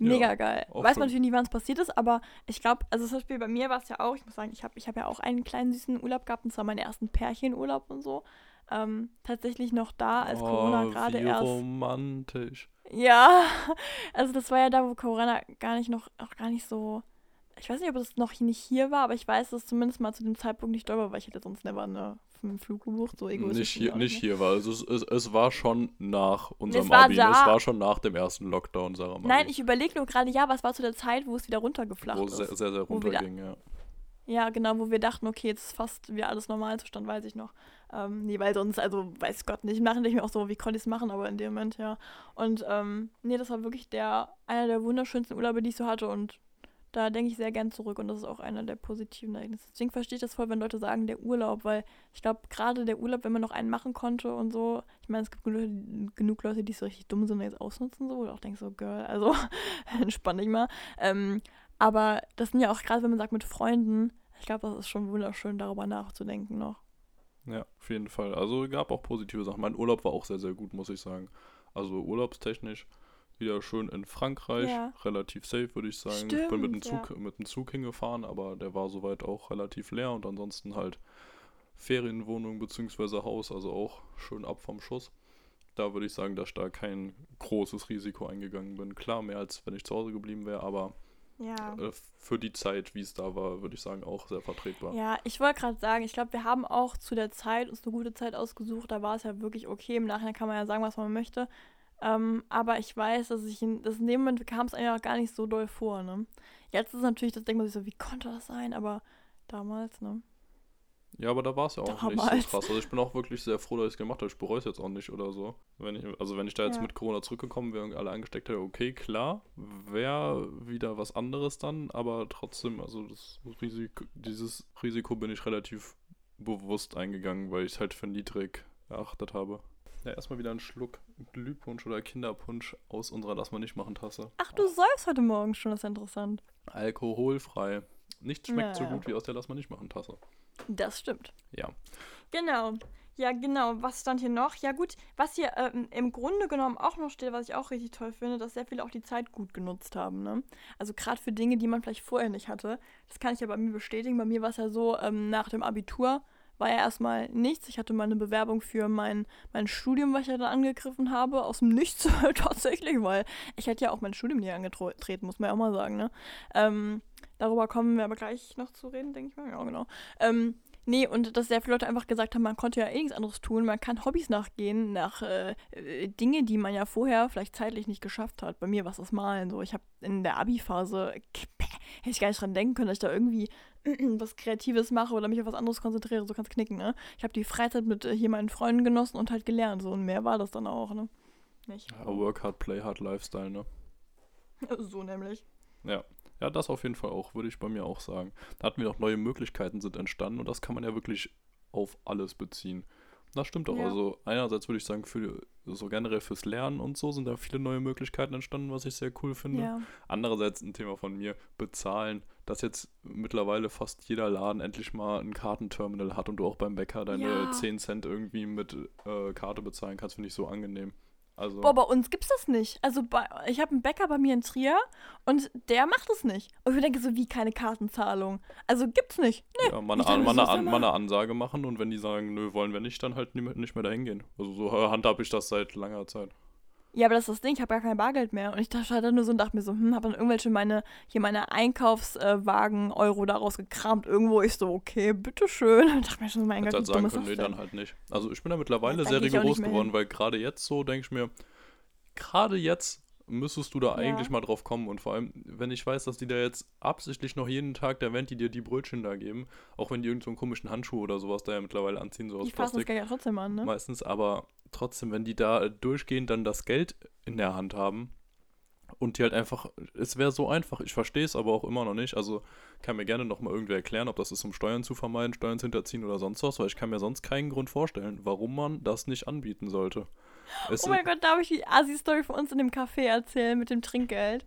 Mega Ja, geil. Weiß man natürlich nie, wann es passiert ist, aber ich glaube, also zum Beispiel bei mir war es ja auch, ich muss sagen, ich habe ich hab ja auch einen kleinen süßen Urlaub gehabt, und zwar meinen ersten Pärchenurlaub und so. Ähm, tatsächlich noch da, als Corona oh, gerade wie erst. romantisch. Ja, also das war ja da, wo Corona gar nicht noch, auch gar nicht so. Ich weiß nicht, ob es noch nicht hier war, aber ich weiß, dass es zumindest mal zu dem Zeitpunkt nicht doll war, weil ich hätte sonst never eine, einen Flug gebucht, so egoistisch. Nicht hier, nicht hier war. Also es, es, es war schon nach unserem war Abi. da. Es war schon nach dem ersten Lockdown, Sarah. Nein, ich überlege nur gerade, ja, was war zu der Zeit, wo es wieder runtergeflacht Wo ist. sehr, sehr, sehr Wo wir da- runterging, ja. Ja, genau, wo wir dachten, okay, jetzt ist fast wieder alles Normalzustand, weiß ich noch. Ähm, nee, weil sonst, also weiß Gott nicht. Denke ich mir auch so, wie konnte ich es machen, aber in dem Moment, ja. Und ähm, nee, das war wirklich der, einer der wunderschönsten Urlaube, die ich so hatte und da denke ich sehr gern zurück und das ist auch einer der positiven Ereignisse. Deswegen verstehe ich das voll, wenn Leute sagen, der Urlaub, weil ich glaube, gerade der Urlaub, wenn man noch einen machen konnte und so, ich meine, es gibt genug, Leute, die so richtig dumm sind und jetzt ausnutzen, so, oder auch denkst so, Girl, also entspann dich mal. Ähm, aber das sind ja auch, gerade wenn man sagt mit Freunden, ich glaube, das ist schon wunderschön, darüber nachzudenken noch. Ja, auf jeden Fall. Also gab auch positive Sachen. Mein Urlaub war auch sehr, sehr gut, muss ich sagen. Also urlaubstechnisch wieder schön in Frankreich, Ja. relativ safe, würde ich sagen. ich bin mit dem, Stimmt, Zug, mit dem Zug hingefahren, aber der war soweit auch relativ leer und ansonsten halt Ferienwohnung bzw. Haus, also auch schön ab vom Schuss. Da würde ich sagen, dass ich da kein großes Risiko eingegangen bin. Klar, mehr als wenn ich zu Hause geblieben wäre, aber Ja. äh, für die Zeit, wie es da war, würde ich sagen, auch sehr vertretbar. Ja, ich wollte gerade sagen, ich glaube, wir haben auch zu der Zeit uns eine gute Zeit ausgesucht. Da war es ja wirklich okay. Im Nachhinein kann man ja sagen, was man möchte. Ähm, aber ich weiß, dass ich in, dass in dem Moment kam es eigentlich auch gar nicht so doll vor, ne? Jetzt ist natürlich, das denkt man sich so, wie konnte das sein? Aber damals, ne? Ja, aber da war es ja auch nicht Damals. so krass. Also ich bin auch wirklich sehr froh, dass ich es gemacht habe. Ich bereue es jetzt auch nicht oder so. Wenn ich, also wenn ich da jetzt Ja. mit Corona zurückgekommen wäre und alle angesteckt hätte, okay, klar, wäre wieder was anderes dann, aber trotzdem, also das Risiko, dieses Risiko bin ich relativ bewusst eingegangen, weil ich es halt für niedrig erachtet habe. Ja, erstmal wieder einen Schluck Glühpunsch oder Kinderpunsch aus unserer Lass mal nicht machen Tasse. Ach, du säufst heute Morgen schon, das ist interessant. Alkoholfrei. Nichts schmeckt so Naja. gut wie aus der Lass mal nicht machen Tasse. Das stimmt. Ja. Genau. Ja, genau. Was stand hier noch? Ja, gut, was hier ähm, im Grunde genommen auch noch steht, was ich auch richtig toll finde, dass sehr viele auch die Zeit gut genutzt haben. Ne? Also gerade für Dinge, die man vielleicht vorher nicht hatte. Das kann ich ja bei mir bestätigen. Bei mir war es ja so, ähm, nach dem Abitur war ja erstmal nichts. Ich hatte mal eine Bewerbung für mein, mein Studium, was ich ja dann angegriffen habe, aus dem Nichts tatsächlich, weil ich hätte ja auch mein Studium nie angetreten, muss man ja auch mal sagen. Ne? Ähm, darüber kommen wir aber gleich noch zu reden, denke ich mal. Ja, genau. Ähm, Nee, und dass sehr viele Leute einfach gesagt haben, man konnte ja eh nichts anderes tun. Man kann Hobbys nachgehen, nach äh, Dinge, die man ja vorher vielleicht zeitlich nicht geschafft hat. Bei mir war es das Malen so. Ich habe in der Abi-Phase, hätte ich gar nicht dran denken können, dass ich da irgendwie was Kreatives mache oder mich auf was anderes konzentriere. So kann's knicken, ne? Ich habe die Freizeit mit äh, hier meinen Freunden genossen und halt gelernt. So und mehr war das dann auch, ne? Nicht. ja work hard, play hard, Lifestyle, ne? So nämlich. Ja. Ja, das auf jeden Fall auch, würde ich bei mir auch sagen. Da hatten wir noch neue Möglichkeiten sind entstanden und das kann man ja wirklich auf alles beziehen. Das stimmt auch. Ja. Also einerseits würde ich sagen, für so generell fürs Lernen und so sind da viele neue Möglichkeiten entstanden, was ich sehr cool finde. Ja. Andererseits ein Thema von mir, bezahlen, dass jetzt mittlerweile fast jeder Laden endlich mal ein Kartenterminal hat und du auch beim Bäcker deine Ja. 10 Cent irgendwie mit äh, Karte bezahlen kannst, finde ich so angenehm. Also, Boah, bei uns gibt's das nicht. Also bei, ich habe einen Bäcker bei mir in Trier und der macht es nicht. Und ich denke so, wie keine Kartenzahlung. Also gibt's nicht. Nee. ja, mal, eine, dachte, mal, An- mal eine? Ansage machen und wenn die sagen, nö, wollen wir nicht, dann halt nicht mehr dahin gehen. Also so handhabe ich das seit langer Zeit. Ja, aber das ist das Ding, ich habe gar kein Bargeld mehr. Und ich dachte halt dann nur so und dachte mir so, hm, habe dann irgendwelche meine, hier meine Einkaufswagen-Euro daraus gekramt. Irgendwo ich so, okay, bitteschön. Und dachte mir schon, mein Gott, halt sagen können, nee, dann halt nicht. Also ich bin da mittlerweile sehr rigoros geworden, weil gerade jetzt so denke ich mir, gerade jetzt müsstest du da Ja. eigentlich mal drauf kommen und vor allem, wenn ich weiß, dass die da jetzt absichtlich noch jeden Tag, während die dir die Brötchen da geben, auch wenn die irgend so einen komischen Handschuh oder sowas da ja mittlerweile anziehen, so aus Die fassen das Plastik, Geld ja trotzdem an, ne? meistens, aber trotzdem, wenn die da durchgehend dann das Geld in der Hand haben und die halt einfach, es wäre so einfach, ich verstehe es aber auch immer noch nicht, also kann mir gerne nochmal irgendwer erklären, ob das ist, um Steuern zu vermeiden, Steuern zu hinterziehen oder sonst was, weil ich kann mir sonst keinen Grund vorstellen, warum man das nicht anbieten sollte. Es Oh mein Gott, darf ich die Asi-Story von uns in dem Café erzählen mit dem Trinkgeld?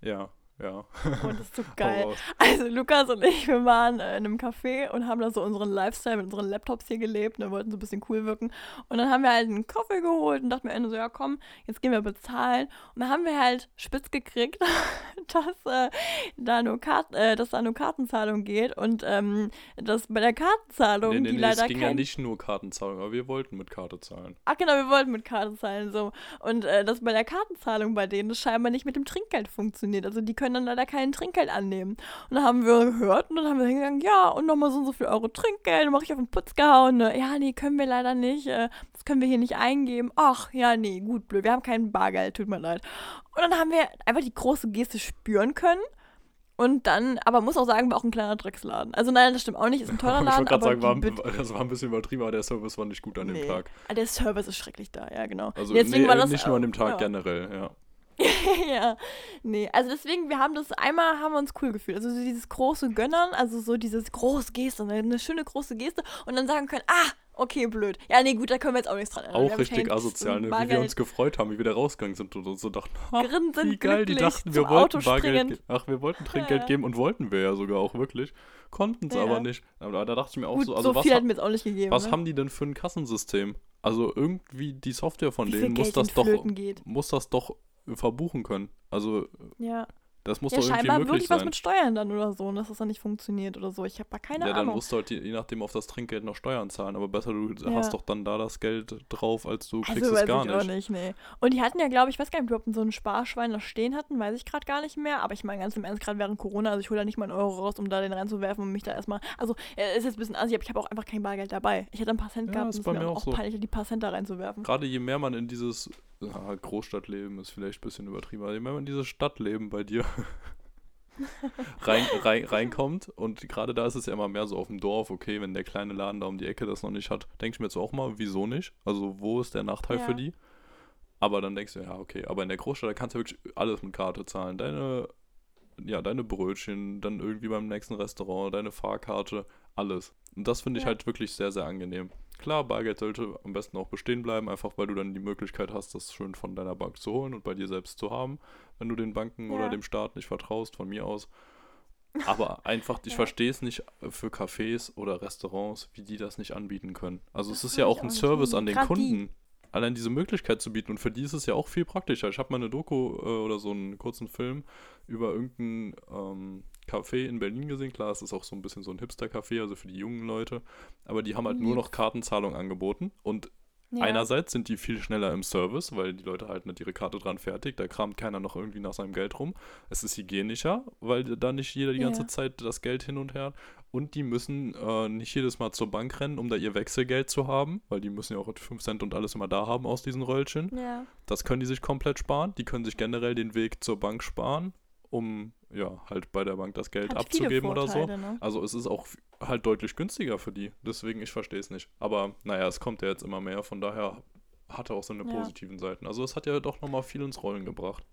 Ja, ja. Oh, das ist so geil. Also Lukas und ich, wir waren äh, in einem Café und haben da so unseren Lifestyle mit unseren Laptops hier gelebt und wollten so ein bisschen cool wirken. Und dann haben wir halt einen Kaffee geholt und dachten mir Ende so, ja komm, jetzt gehen wir bezahlen. Und dann haben wir halt spitz gekriegt, dass, äh, da nur Kart äh, dass da nur Kartenzahlung geht und ähm, dass bei der Kartenzahlung, Nee, nee, die nee, leider es ging kein... ja nicht nur Kartenzahlung, aber wir wollten mit Karte zahlen. Ach genau, wir wollten mit Karte zahlen, so. Und äh, dass bei der Kartenzahlung bei denen das scheinbar nicht mit dem Trinkgeld funktioniert. Also die können dann leider kein Trinkgeld annehmen. Und dann haben wir gehört und dann haben wir hingegangen, ja, und nochmal so und so viel Euro Trinkgeld. Und mach ich auf den Putz gehauen. Ne? Ja, nee, können wir leider nicht. Äh, das können wir hier nicht eingeben. Ach, ja, nee, gut, blöd. Wir haben kein Bargeld, tut mir leid. Und dann haben wir einfach die große Geste spüren können. Und dann, aber muss auch sagen, war auch ein kleiner Drecksladen. Also nein, das stimmt auch nicht, ist ein teurer ich Laden. wollte gerade aber sagen, war, das war ein bisschen übertrieben, aber der Service war nicht gut an dem Nee. Tag. Ah, Der Service ist schrecklich da, ja, genau. Also nee, war das, nicht nur an dem äh, Tag ja. generell, ja. ja, nee, also deswegen, wir haben das einmal, haben wir uns cool gefühlt. Also so dieses große Gönnern, also so dieses große Geste, eine, eine schöne große Geste und dann sagen können, ah, okay, blöd. Ja, nee, gut, da können wir jetzt auch nichts dran ändern. Auch haben richtig asozial, ne? wie wir uns gefreut haben, wie wir da rausgegangen sind und uns so dachten, ha, wie geil, die dachten, wir wollten Bargeld Ach, wir wollten Trinkgeld Ja. geben und wollten wir ja sogar auch wirklich. Konnten es Ja. aber nicht. Aber da dachte ich mir auch Gut, so, so, also was, viel ha hat mir jetzt auch nicht gegeben. was ne? haben die denn für ein Kassensystem? Also irgendwie die Software von Wie denen muss das doch geht. muss das doch verbuchen können. Also Ja, das muss ja doch irgendwie scheinbar möglich wirklich was mit Steuern dann oder so, und dass das dann nicht funktioniert oder so. Ich habe da keine ja, dann Ahnung. musst du halt je nachdem auf das Trinkgeld noch Steuern zahlen, aber besser du Ja. hast doch dann da das Geld drauf, als du kriegst Also es weiß gar ich auch nicht. nicht, nee. Und die hatten ja, glaube ich, weiß gar nicht, ob die so ein Sparschwein da stehen hatten, weiß ich gerade gar nicht mehr. Aber ich meine, ganz im Ernst, gerade während Corona, also ich hole da nicht mal einen Euro raus, um da den reinzuwerfen und mich da erstmal. Also, äh, ist jetzt ein bisschen assi, aber ich habe auch einfach kein Bargeld dabei. Ich hätte ein paar Cent Ja, gehabt ist und es bei mir auch, auch so. peinlich, die paar Cent da reinzuwerfen. Gerade je mehr man in dieses ja, Großstadtleben ist vielleicht ein bisschen übertrieben, aber mehr man in dieses Stadtleben bei dir rein, rein, reinkommt. Und gerade da ist es ja immer mehr so auf dem Dorf, okay, wenn der kleine Laden da um die Ecke das noch nicht hat, denke ich mir jetzt auch mal, wieso nicht? Also wo ist der Nachteil Ja. für die? Aber dann denkst du, ja, okay, aber in der Großstadt, da kannst du wirklich alles mit Karte zahlen. Deine, ja, deine Brötchen, dann irgendwie beim nächsten Restaurant, deine Fahrkarte, alles. Und das finde ich Ja. halt wirklich sehr, sehr angenehm. Klar, Bargeld sollte am besten auch bestehen bleiben, einfach weil du dann die Möglichkeit hast, das schön von deiner Bank zu holen und bei dir selbst zu haben, wenn du den Banken oder Ja. dem Staat nicht vertraust, von mir aus. Aber einfach, ich Ja. verstehe es nicht für Cafés oder Restaurants, wie die das nicht anbieten können. Also Das es ist ja auch auch ein nicht Service an den Grad die. Kunden. Allein diese Möglichkeit zu bieten. Und für die ist es ja auch viel praktischer. Ich habe mal eine Doku äh, oder so einen kurzen Film über irgendein ähm, Café in Berlin gesehen. Klar, es ist auch so ein bisschen so ein Hipster-Café, also für die jungen Leute. Aber die haben halt nur Lieb. noch Kartenzahlung angeboten. Und Ja. Einerseits sind die viel schneller im Service, weil die Leute halten nicht ihre Karte dran fertig, da kramt keiner noch irgendwie nach seinem Geld rum. Es ist hygienischer, weil da nicht jeder die ganze Ja. Zeit das Geld hin und her. Und die müssen äh, nicht jedes Mal zur Bank rennen, um da ihr Wechselgeld zu haben, weil die müssen ja auch 5 Cent und alles immer da haben aus diesen Röllchen. Ja. Das können die sich komplett sparen. Die können sich generell den Weg zur Bank sparen, um ja halt bei der Bank das Geld Hat abzugeben oder so. Vorteile, Ne? Also es ist auch halt deutlich günstiger für die. Deswegen, ich verstehe es nicht. Aber naja, es kommt ja jetzt immer mehr, von daher hat er auch seine Ja. positiven Seiten. Also es hat ja doch nochmal viel ins Rollen gebracht.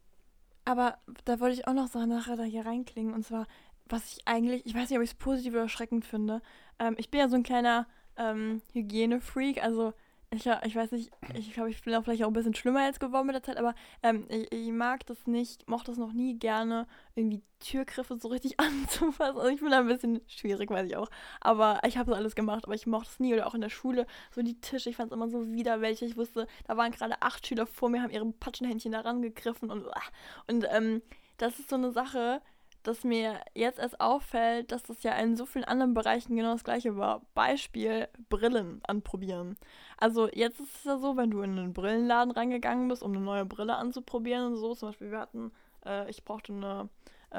Aber da wollte ich auch noch so nachher da hier reinklingen. Und zwar, was ich eigentlich, ich weiß nicht, ob ich es positiv oder erschreckend finde. Ähm, ich bin ja so ein kleiner ähm, Hygienefreak. Also ich, ich weiß nicht, ich glaube, ich bin auch vielleicht auch ein bisschen schlimmer jetzt geworden mit der Zeit, aber ähm, ich, ich mag das nicht, mochte das noch nie gerne, irgendwie Türgriffe so richtig anzufassen. Also ich bin da ein bisschen schwierig, weiß ich auch. Aber ich habe so alles gemacht, aber ich mochte es nie. Oder auch in der Schule, so die Tische, ich fand es immer so widerwältig. Ich wusste, da waren gerade acht Schüler vor mir, haben ihre Patschenhändchen da rangegriffen und, ah. und ähm, das ist so eine Sache, dass mir jetzt erst auffällt, dass das ja in so vielen anderen Bereichen genau das gleiche war. Beispiel Brillen anprobieren. Also jetzt ist es ja so, wenn du in einen Brillenladen reingegangen bist, um eine neue Brille anzuprobieren und so, zum Beispiel wir hatten, äh, ich brauchte eine,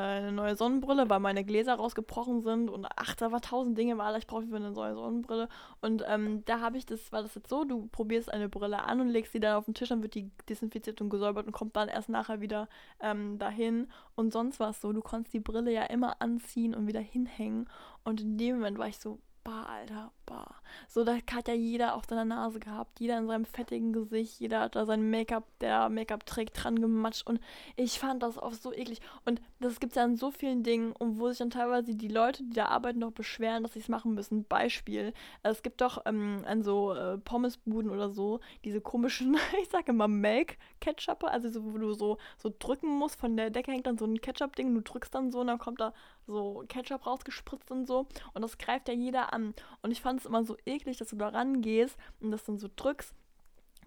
eine neue Sonnenbrille, weil meine Gläser rausgebrochen sind und ach, da war tausend Dinge, weil ich brauchte für eine neue Sonnenbrille. Und ähm, da habe ich das, war das jetzt so, du probierst eine Brille an und legst sie dann auf den Tisch, dann wird die desinfiziert und gesäubert und kommt dann erst nachher wieder ähm, dahin. Und sonst war es so, du konntest die Brille ja immer anziehen und wieder hinhängen. Und in dem Moment war ich so, bah, Alter, bah. So, da hat ja jeder auf seiner Nase gehabt, jeder in seinem fettigen Gesicht, jeder hat da sein Make-up, der Make-up trägt, dran gematscht und ich fand das auch so eklig. Und das gibt es ja an so vielen Dingen, und wo sich dann teilweise die Leute, die da arbeiten, noch beschweren, dass sie es machen müssen. Beispiel, es gibt doch ähm, an so äh, Pommesbuden oder so diese komischen, ich sage immer Milk-Ketchup, also so, wo du so, so drücken musst, von der Decke hängt dann so ein Ketchup-Ding, du drückst dann so und dann kommt da so Ketchup rausgespritzt und so. Und das greift ja jeder an. Und ich fand es immer so eklig, dass du da rangehst und das dann so drückst.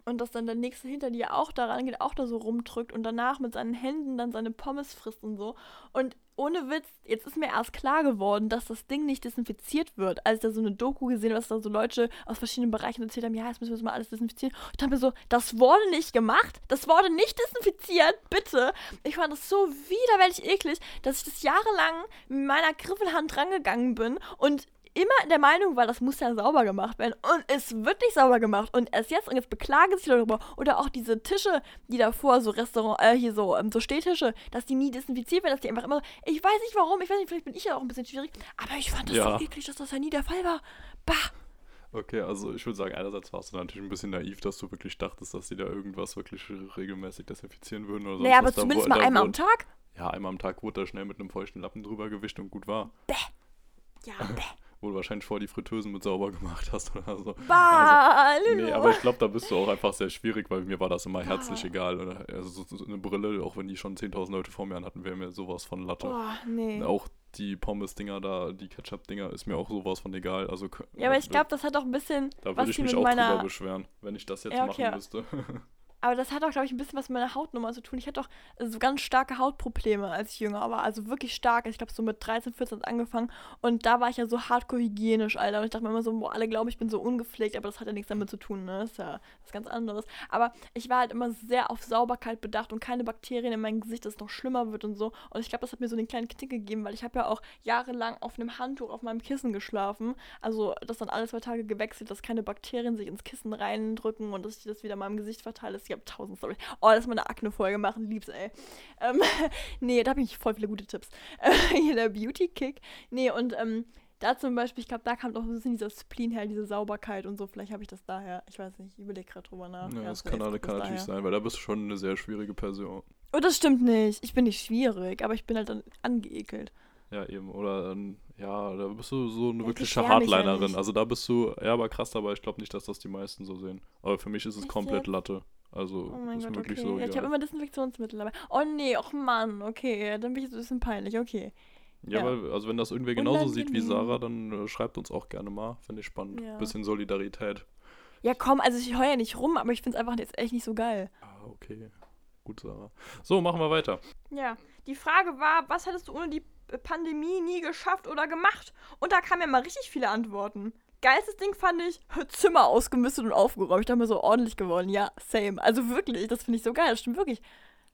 Und dass dann der Nächste hinter dir auch da rangeht, auch da so rumdrückt und danach mit seinen Händen dann seine Pommes frisst und so. Und ohne Witz, jetzt ist mir erst klar geworden, dass das Ding nicht desinfiziert wird. Als ich da so eine Doku gesehen habe, dass da so Leute aus verschiedenen Bereichen erzählt haben, ja, jetzt müssen wir das mal alles desinfizieren. Und ich dachte mir so, das wurde nicht gemacht, das wurde nicht desinfiziert, bitte. Ich fand das so widerwärtig eklig, dass ich das jahrelang mit meiner Griffelhand rangegangen bin und immer der Meinung war, das muss ja sauber gemacht werden. Und es wird nicht sauber gemacht. Und erst jetzt, und jetzt beklagen sich darüber. Oder auch diese Tische, die davor, so Restaurant, äh, hier so, ähm, so Stehtische, dass die nie desinfiziert werden, dass die einfach immer. Ich weiß nicht warum, ich weiß nicht, vielleicht bin ich ja auch ein bisschen schwierig, aber ich fand das Ja. so eklig, dass das ja nie der Fall war. Bah! Okay, also ich würde sagen, einerseits warst du natürlich ein bisschen naiv, dass du wirklich dachtest, dass die da irgendwas wirklich regelmäßig desinfizieren würden oder sonst Naja, aber zumindest mal einmal am Tag. Ja, einmal am Tag wurde da schnell mit einem feuchten Lappen drüber gewischt und gut war. Ja, bäh. Wo du wahrscheinlich vor die Fritteusen mit sauber gemacht hast oder so. Bah! Nee, Lulu. aber ich glaube, da bist du auch einfach sehr schwierig, weil mir war das immer Ja. herzlich egal. Oder? Also so, so eine Brille, auch wenn die schon 10.000 Leute vor mir an hatten, wäre mir sowas von Latte. Boah, nee. Auch die Pommes-Dinger da, die Ketchup-Dinger, ist mir auch sowas von egal. Also, Ja, aber ich da- glaube, das hat auch ein bisschen Da würde ich mich auch drüber meiner beschweren, wenn ich das jetzt Ja, okay. machen müsste. Aber das hat auch, glaube ich, ein bisschen was mit meiner Hautnummer zu tun. Ich hatte auch so ganz starke Hautprobleme, als ich jünger war. Also wirklich stark. Ich glaube, so mit 13, 14 hat es angefangen. Und da war ich ja so hardcore hygienisch, Alter. Und ich dachte mir immer so, boah, alle glauben, ich bin so ungepflegt. Aber das hat ja nichts damit zu tun, ne? Das ist ja was ganz anderes. Aber ich war halt immer sehr auf Sauberkeit bedacht und keine Bakterien in meinem Gesicht, dass es noch schlimmer wird und so. Und ich glaube, das hat mir so den kleinen Knick gegeben, weil ich habe ja auch jahrelang auf einem Handtuch auf meinem Kissen geschlafen. Also das dann alle zwei Tage gewechselt, dass keine Bakterien sich ins Kissen reindrücken und dass ich das wieder in meinem Gesicht verteile. Das ich habe tausend Storys. Oh, lass mal eine Akne-Folge machen, lieb's, ey. Ähm, nee, da habe ich voll viele gute Tipps. Äh, hier der Beauty-Kick. Nee, und ähm, da zum Beispiel, ich glaube, da kam doch ein bisschen dieser Spleen her, diese Sauberkeit und so. Vielleicht habe ich das daher. Ich weiß nicht, ich überlege gerade drüber nach. Ja, das kann, kann natürlich sein, weil da bist du schon eine sehr schwierige Person. Oh, das stimmt nicht. Ich bin nicht schwierig, aber ich bin halt dann angeekelt. Ja, eben. Oder ja, da bist du so eine ja, wirkliche Hardlinerin. Ja also da bist du, ja, aber krass, aber ich glaube nicht, dass das die meisten so sehen. Aber für mich ist es Echt komplett? Latte. Also, oh mein ist Gott, wirklich okay. so. Ja, ich habe immer Desinfektionsmittel dabei. Oh nee, och Mann, okay, dann bin ich so ein bisschen peinlich, okay. Ja, ja. weil, also wenn das irgendwer genauso sieht wie Sarah, dann äh, schreibt uns auch gerne mal. Finde ich spannend. Ja. Bisschen Solidarität. Ja, komm, also ich heule ja nicht rum, aber ich finde es einfach jetzt echt nicht so geil. Ah, okay. Gut, Sarah. So, machen wir weiter. Ja, die Frage war, was hättest du ohne die Pandemie nie geschafft oder gemacht? Und da kamen ja mal richtig viele Antworten. Geilstes Ding fand ich, Zimmer ausgemistet und aufgeräumt. Ich dachte mir so ordentlich geworden. Ja, same. Also wirklich, das finde ich so geil. Das stimmt wirklich.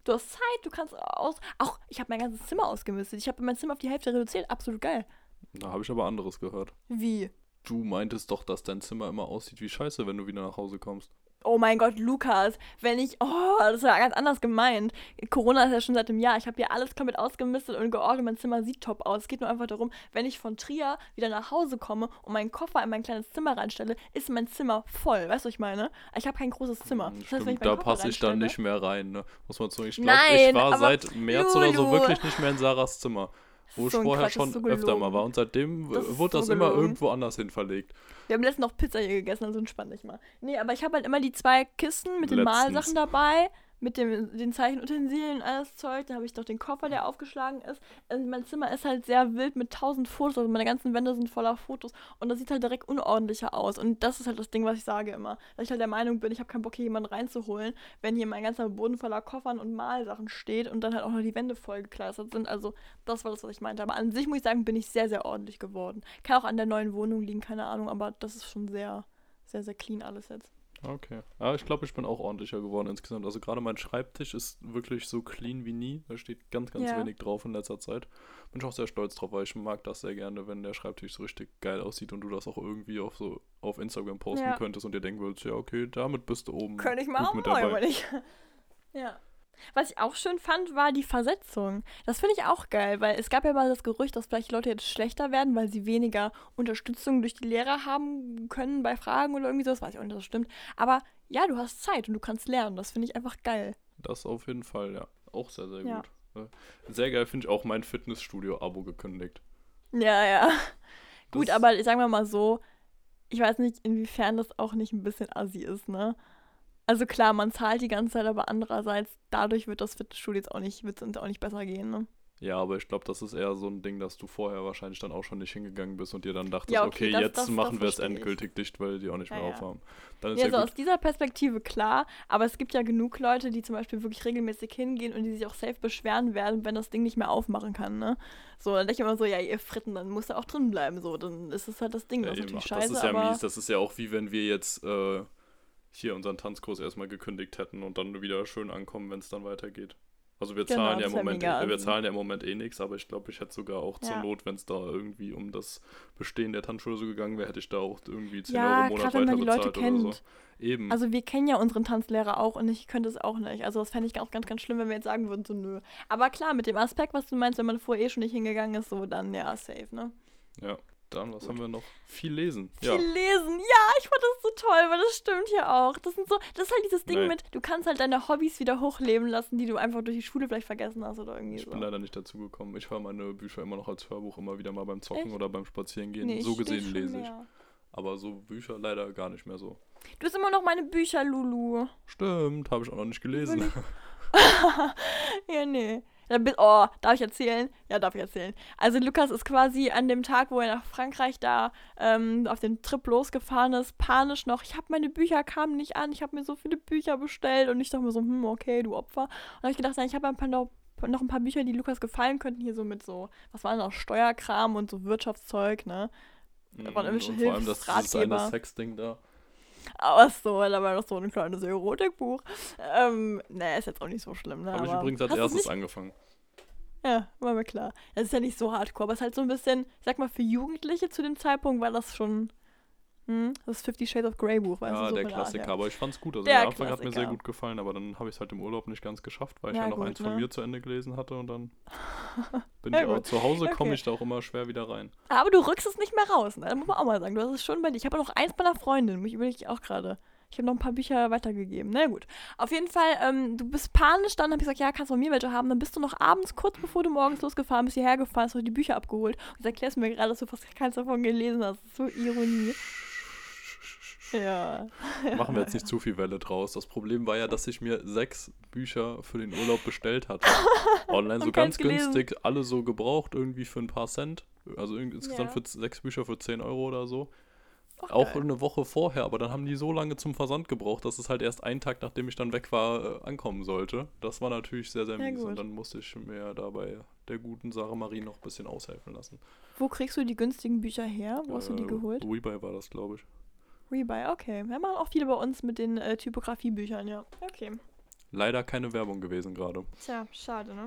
Du hast Zeit, du kannst aus. Auch, ich habe mein ganzes Zimmer ausgemistet. Ich habe mein Zimmer auf die Hälfte reduziert. Absolut geil. Da habe ich aber anderes gehört. Wie? Du meintest doch, dass dein Zimmer immer aussieht wie Scheiße, wenn du wieder nach Hause kommst oh mein Gott, Lukas, wenn ich, oh, das war ganz anders gemeint. Corona ist ja schon seit einem Jahr. Ich habe hier alles komplett ausgemistet und geordnet. Mein Zimmer sieht top aus. Es geht nur einfach darum, wenn ich von Trier wieder nach Hause komme und meinen Koffer in mein kleines Zimmer reinstelle, ist mein Zimmer voll. Weißt du, was ich meine? Ich habe kein großes Zimmer. Das heißt, Stimmt, da passe ich dann nicht mehr rein, ne? Muss man sagen. Ich glaube, ich war seit März Lulu. oder so wirklich nicht mehr in Sarahs Zimmer. Wo so ich vorher Quatsch, schon so öfter mal war. Und seitdem das wurde das so immer irgendwo anders hin verlegt. Wir haben letztens noch Pizza hier gegessen, also entspann dich mal. Nee, aber ich habe halt immer die zwei Kisten mit den Letztens. Malsachen dabei mit dem, den Zeichenutensilien und alles Zeug. Da habe ich doch den Koffer, der aufgeschlagen ist. Und mein Zimmer ist halt sehr wild mit tausend Fotos. Also meine ganzen Wände sind voller Fotos. Und das sieht halt direkt unordentlicher aus. Und das ist halt das Ding, was ich sage immer. Dass ich halt der Meinung bin, ich habe keinen Bock, hier jemanden reinzuholen, wenn hier mein ganzer Boden voller Koffern und Malsachen steht und dann halt auch noch die Wände voll gekleistert sind. Also das war das, was ich meinte. Aber an sich muss ich sagen, bin ich sehr, sehr ordentlich geworden. Kann auch an der neuen Wohnung liegen, keine Ahnung. Aber das ist schon sehr, sehr, sehr clean alles jetzt. Okay. Ja, ich glaube, ich bin auch ordentlicher geworden insgesamt. Also gerade mein Schreibtisch ist wirklich so clean wie nie. Da steht ganz, ganz ja. wenig drauf in letzter Zeit. Bin ich auch sehr stolz drauf, weil ich mag das sehr gerne, wenn der Schreibtisch so richtig geil aussieht und du das auch irgendwie auf so auf Instagram posten ja. könntest und dir denken würdest, ja, okay, damit bist du oben. Könnte ich mal auch mit dabei. Nicht. ja. Was ich auch schön fand, war die Versetzung. Das finde ich auch geil, weil es gab ja mal das Gerücht, dass vielleicht Leute jetzt schlechter werden, weil sie weniger Unterstützung durch die Lehrer haben können bei Fragen oder irgendwie so. Das weiß ich auch nicht, dass das stimmt. Aber ja, du hast Zeit und du kannst lernen. Das finde ich einfach geil. Das auf jeden Fall, ja. Auch sehr, sehr ja. gut. Sehr geil finde ich auch mein Fitnessstudio-Abo gekündigt. Ja, ja. Das gut, aber sagen wir mal so, ich weiß nicht, inwiefern das auch nicht ein bisschen assi ist, ne? Also klar, man zahlt die ganze Zeit, aber andererseits, dadurch wird das Fitnessstudio jetzt auch nicht, wird es auch nicht besser gehen, ne? Ja, aber ich glaube, das ist eher so ein Ding, dass du vorher wahrscheinlich dann auch schon nicht hingegangen bist und dir dann dachtest, ja, okay, okay das, jetzt das, machen wir es endgültig ich. dicht, weil die auch nicht ja, mehr ja. aufhaben. Dann ist ja, ja so gut. aus dieser Perspektive klar, aber es gibt ja genug Leute, die zum Beispiel wirklich regelmäßig hingehen und die sich auch safe beschweren werden, wenn das Ding nicht mehr aufmachen kann, ne? So, dann denke ich immer so, ja, ihr Fritten, dann muss er auch drin bleiben, so, dann ist es halt das Ding, das ist natürlich scheiße, Das ist ja mies, das ist ja auch wie wenn wir jetzt, äh, hier unseren Tanzkurs erstmal gekündigt hätten und dann wieder schön ankommen, wenn es dann weitergeht. Also wir genau, zahlen ja im Moment, ja wir zahlen ja im Moment eh nichts, aber ich glaube, ich hätte sogar auch ja. zur Not, wenn es da irgendwie um das Bestehen der Tanzschule so gegangen wäre, hätte ich da auch irgendwie 10 ja, Euro im Monat weiter bezahlt Leute kennt. oder so. Eben. Also wir kennen ja unseren Tanzlehrer auch und ich könnte es auch nicht. Also das fände ich auch ganz, ganz schlimm, wenn wir jetzt sagen würden, so nö. Aber klar, mit dem Aspekt, was du meinst, wenn man vorher eh schon nicht hingegangen ist, so dann ja, safe, ne? Ja. Dann, was Gut. haben wir noch? Viel lesen. Viel ja. lesen. Ja, ich fand das so toll, weil das stimmt ja auch. Das sind so, das ist halt dieses Ding nee. mit, du kannst halt deine Hobbys wieder hochleben lassen, die du einfach durch die Schule vielleicht vergessen hast oder irgendwie ich so. Ich bin leider nicht dazu gekommen. Ich höre meine Bücher immer noch als Hörbuch immer wieder mal beim Zocken Echt? oder beim Spazierengehen. Nee, so gesehen lese ich. Aber so Bücher leider gar nicht mehr so. Du hast immer noch meine Bücher, Lulu. Stimmt, habe ich auch noch nicht gelesen. ja, nee. Oh, darf ich erzählen? Ja, darf ich erzählen. Also Lukas ist quasi an dem Tag, wo er nach Frankreich da ähm, auf den Trip losgefahren ist, panisch noch, ich habe meine Bücher kamen nicht an, ich habe mir so viele Bücher bestellt und ich dachte mir so, hm, okay, du Opfer. Und habe ich gedacht, nein, ich habe ein paar noch, noch ein paar Bücher, die Lukas gefallen könnten, hier so mit so, was war denn noch, Steuerkram und so Wirtschaftszeug, ne? Da waren irgendwelche und vor allem das, das eine Sexding da. Aber so, da war noch so ein kleines Erotikbuch. Ähm, ne, ist jetzt auch nicht so schlimm, ne? Habe ich übrigens als erstes angefangen. Ja, war mir klar. Es ist ja nicht so hardcore, aber es ist halt so ein bisschen, ich sag mal, für Jugendliche zu dem Zeitpunkt war das schon Hm, das Fifty Shades of Grey Buch, weißt ja, du? So der von Klassiker. Aber ich fand's gut. Also Der der Anfang hat mir sehr Klassiker. gut gefallen, aber dann habe ich es halt im Urlaub nicht ganz geschafft, weil ich Ja, noch gut, eins von ne? mir zu Ende gelesen hatte und dann bin Ja, ich auch zu Hause, komme Okay. ich da auch immer schwer wieder rein. Aber du rückst es nicht mehr raus, ne? Das muss man auch mal sagen. Du hast es schon bei dir. Ich habe noch eins meiner Freundin, mich überlege ich auch gerade. Ich habe noch ein paar Bücher weitergegeben. Na gut. Auf jeden Fall, ähm, du bist panisch, dann habe ich gesagt, ja, kannst du von mir welche haben. Dann bist du noch abends, kurz bevor du morgens losgefahren bist, hierher gefahren, hast du die Bücher abgeholt. Und erklärst mir gerade, dass du fast keins davon gelesen hast. Das ist so Ironie. Ja. Machen wir jetzt nicht zu viel Welle draus. Das Problem war ja, dass ich mir sechs Bücher für den Urlaub bestellt hatte. Online so Und ganz keins gelesen. günstig, alle so gebraucht, irgendwie für ein paar Cent. Also insgesamt Ja. für sechs Bücher für 10 Euro oder so. Ach, Auch geil. eine Woche vorher, aber dann haben die so lange zum Versand gebraucht, dass es halt erst einen Tag, nachdem ich dann weg war, äh, ankommen sollte. Das war natürlich sehr, sehr Ja, mies. Und gut. dann musste ich mir da bei der guten Sarah Marie noch ein bisschen aushelfen lassen. Wo kriegst du die günstigen Bücher her? Wo hast du die Äh, geholt? Rebuy war das, glaube ich. Rebuy, okay. Wir machen auch viele bei uns mit den äh, Typografiebüchern, ja. Okay. Leider keine Werbung gewesen gerade. Tja, schade, ne?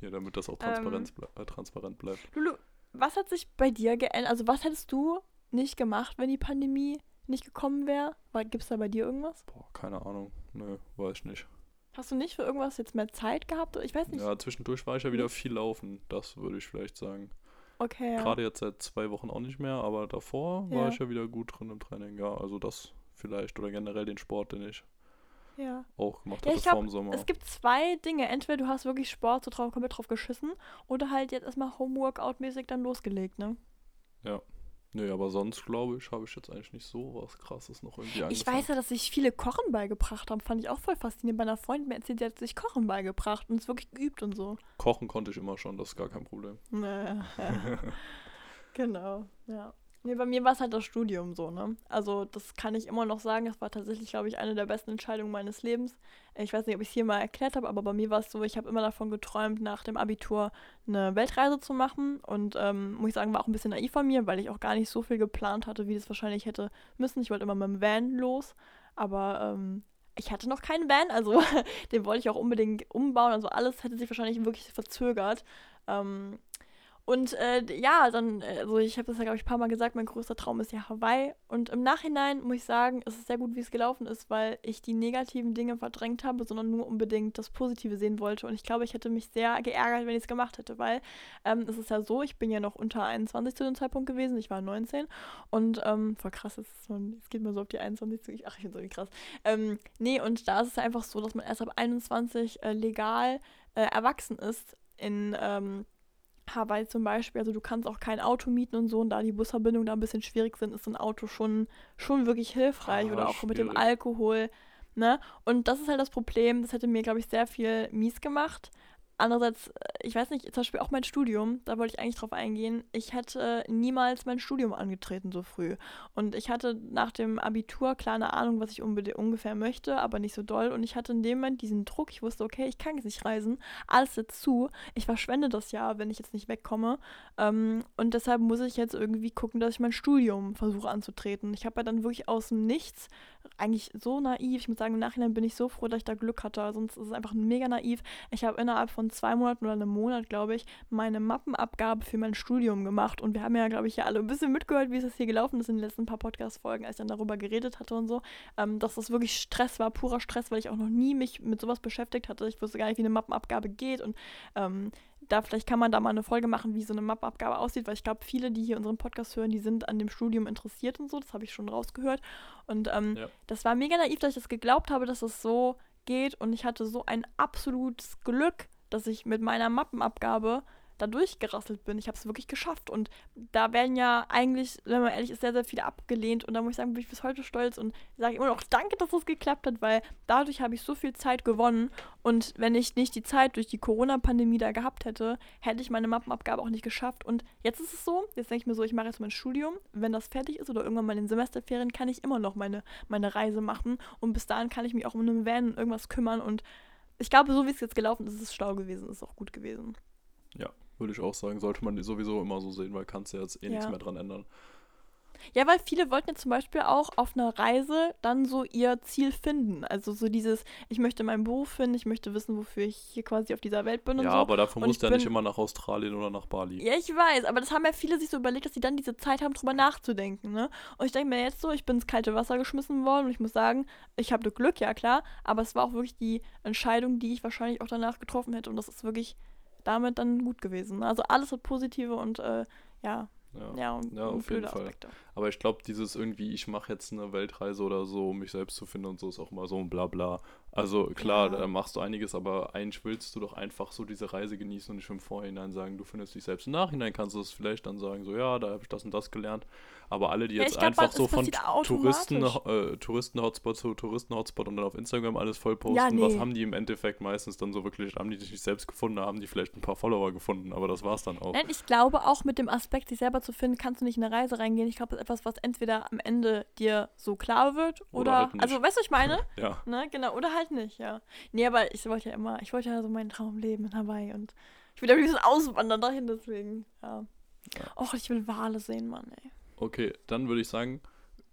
Hier, damit das auch Ähm. transparent, ble äh, transparent bleibt. Lulu, was hat sich bei dir geändert? Also, was hättest du nicht gemacht, wenn die Pandemie nicht gekommen wäre? Gibt es da bei dir irgendwas? Boah, keine Ahnung. Nö, weiß ich nicht. Hast du nicht für irgendwas jetzt mehr Zeit gehabt? Ich weiß nicht. Ja, zwischendurch war ich ja wieder viel laufen. Das würde ich vielleicht sagen. Okay, ja. Gerade jetzt seit zwei Wochen auch nicht mehr, aber davor Ja. war ich ja wieder gut drin im Training. Ja, also das vielleicht oder generell den Sport, den ich ja. auch gemacht Ja, hatte glaub, vorm Sommer. Es gibt zwei Dinge. Entweder du hast wirklich Sport so drauf, komplett drauf geschissen oder halt jetzt erstmal Homeworkout-mäßig dann losgelegt, ne? Nee, aber sonst glaube ich, habe ich jetzt eigentlich nicht so was krasses noch irgendwie angefangen. Ich weiß ja, dass sich viele Kochen beigebracht haben. Fand ich auch voll faszinierend. Bei einer Freundin mir erzählt, die hat sich Kochen beigebracht und es wirklich geübt und so. Kochen konnte ich immer schon, das ist gar kein Problem. Naja. genau, ja. Nee, bei mir war es halt das Studium so, ne? Also, das kann ich immer noch sagen. Das war tatsächlich, glaube ich, eine der besten Entscheidungen meines Lebens. Ich weiß nicht, ob ich es hier mal erklärt habe, aber bei mir war es so, ich habe immer davon geträumt, nach dem Abitur eine Weltreise zu machen. Und ähm, muss ich sagen, war auch ein bisschen naiv von mir, weil ich auch gar nicht so viel geplant hatte, wie das wahrscheinlich hätte müssen. Ich wollte immer mit dem Van los, aber ähm, ich hatte noch keinen Van, also den wollte ich auch unbedingt umbauen. Also alles hätte sich wahrscheinlich wirklich verzögert. Ähm, und äh, ja, dann, äh, also ich habe das ja, glaube ich, ein paar Mal gesagt, mein größter Traum ist ja Hawaii. Und im Nachhinein muss ich sagen, es ist sehr gut, wie es gelaufen ist, weil ich die negativen Dinge verdrängt habe, sondern nur unbedingt das Positive sehen wollte. Und ich glaube, ich hätte mich sehr geärgert, wenn ich es gemacht hätte, weil ähm, es ist ja so, ich bin ja noch unter 21 zu dem Zeitpunkt gewesen, ich war 19. Und ähm, voll krass, es, so, geht mir so auf die 21 zu. Ich, ach, ich es irgendwie krass. Ähm, nee, und da ist es einfach so, dass man erst ab 21 äh, legal äh, erwachsen ist in ähm, Hawaii zum Beispiel. Also du kannst auch kein Auto mieten und so. Und da die Busverbindungen da ein bisschen schwierig sind, ist ein Auto schon, schon wirklich hilfreich. Ah, Oder auch mit dem schwierig. Alkohol. Ne? Und das ist halt das Problem. Das hätte mir, glaube ich, sehr viel mies gemacht. Andererseits, äh, ich weiß nicht, zum Beispiel auch mein Studium, da wollte ich eigentlich drauf eingehen. Ich hätte niemals mein Studium angetreten so früh. Und ich hatte nach dem Abitur klar eine Ahnung, was ich ungefähr möchte, aber nicht so doll. Und ich hatte in dem Moment diesen Druck. Ich wusste, okay, ich kann jetzt nicht reisen. Alles jetzt zu. Ich verschwende das Jahr, wenn ich jetzt nicht wegkomme. Ähm, und deshalb muss ich jetzt irgendwie gucken, dass ich mein Studium versuche anzutreten. Ich habe ja dann wirklich aus dem Nichts eigentlich so naiv. Ich muss sagen, im Nachhinein bin ich so froh, dass ich da Glück hatte. Sonst ist es einfach mega naiv. Ich habe innerhalb von zwei Monaten oder einem Monat, glaube ich, meine Mappenabgabe für mein Studium gemacht. Und wir haben ja, glaube ich, ja alle ein bisschen mitgehört, wie es jetzt hier gelaufen ist in den letzten paar Podcast-Folgen, als ich dann darüber geredet hatte und so. Ähm, dass das wirklich Stress war, purer Stress, weil ich auch noch nie mich mit sowas beschäftigt hatte. Ich wusste gar nicht, wie eine Mappenabgabe geht. Und ähm, da vielleicht kann man da mal eine Folge machen, wie so eine Mappenabgabe aussieht, weil ich glaube, viele, die hier unseren Podcast hören, die sind an dem Studium interessiert und so. Das habe ich schon rausgehört. Und ähm, Ja. das war mega naiv, dass ich das geglaubt habe, dass es so geht. Und ich hatte so ein absolutes Glück, dass ich mit meiner Mappenabgabe da durchgerasselt bin. Ich habe es wirklich geschafft. Und da werden ja eigentlich, wenn man ehrlich ist, sehr, sehr viele abgelehnt. Und da muss ich sagen, bin ich bis heute stolz und sage immer noch Danke, dass es geklappt hat, weil dadurch habe ich so viel Zeit gewonnen. Und wenn ich nicht die Zeit durch die Corona-Pandemie da gehabt hätte, hätte ich meine Mappenabgabe auch nicht geschafft. Und jetzt ist es so, jetzt denke ich mir so, ich mache jetzt mein Studium. Wenn das fertig ist oder irgendwann mal in den Semesterferien, kann ich immer noch meine, meine Reise machen. Und bis dahin kann ich mich auch um einen Van und irgendwas kümmern. Und ich glaube, so wie es jetzt gelaufen ist, ist es schlau gewesen, ist auch gut gewesen. Ja, würde ich auch sagen. Sollte man sowieso immer so sehen, weil kannst du ja jetzt eh nichts Ja. mehr dran ändern. Ja, weil viele wollten ja zum Beispiel auch auf einer Reise dann so ihr Ziel finden. Also so dieses, ich möchte meinen Beruf finden, ich möchte wissen, wofür ich hier quasi auf dieser Welt bin und Ja, so. aber dafür Und musst du ja nicht immer nach Australien oder nach Bali. Ja, ich weiß, aber das haben ja viele sich so überlegt, dass sie dann diese Zeit haben, drüber nachzudenken, ne? Und ich denke mir jetzt so, ich bin ins kalte Wasser geschmissen worden und ich muss sagen, ich habe Glück, ja klar, aber es war auch wirklich die Entscheidung, die ich wahrscheinlich auch danach getroffen hätte und das ist wirklich damit dann gut gewesen. ne? Also alles hat positive und äh, ja, Ja. ja, und, Ja, auf jeden blöde Fall. Aspekte. Aber ich glaube, dieses irgendwie, ich mache jetzt eine Weltreise oder so, um mich selbst zu finden und so, ist auch immer so ein Blabla. Also klar, Ja. da machst du einiges, aber eigentlich willst du doch einfach so diese Reise genießen und nicht im Vorhinein sagen, du findest dich selbst. Im Nachhinein kannst du es vielleicht dann sagen, so ja, da habe ich das und das gelernt. Aber alle, die Ja, jetzt glaub, einfach es so von Touristen, äh, Touristen-Hotspot zu Touristen-Hotspot und dann auf Instagram alles voll posten, Ja, was nee. haben die im Endeffekt meistens dann so wirklich, haben die sich nicht selbst gefunden, haben die vielleicht ein paar Follower gefunden, aber das war's dann auch. Nein, ich glaube auch mit dem Aspekt, sich selber zu finden, kannst du nicht in eine Reise reingehen. Ich glaube, etwas, was entweder am Ende dir so klar wird Oder oder, halt nicht. also weißt du, was ich meine? Ja. Ne, genau, oder halt nicht, ja. Nee, aber ich wollte ja immer, ich wollte ja so meinen Traum leben in Hawaii und ich will ja ein bisschen auswandern dahin, deswegen, ja. Ja. Och, ich will Wale sehen, Mann, ey. Okay, dann würde ich sagen,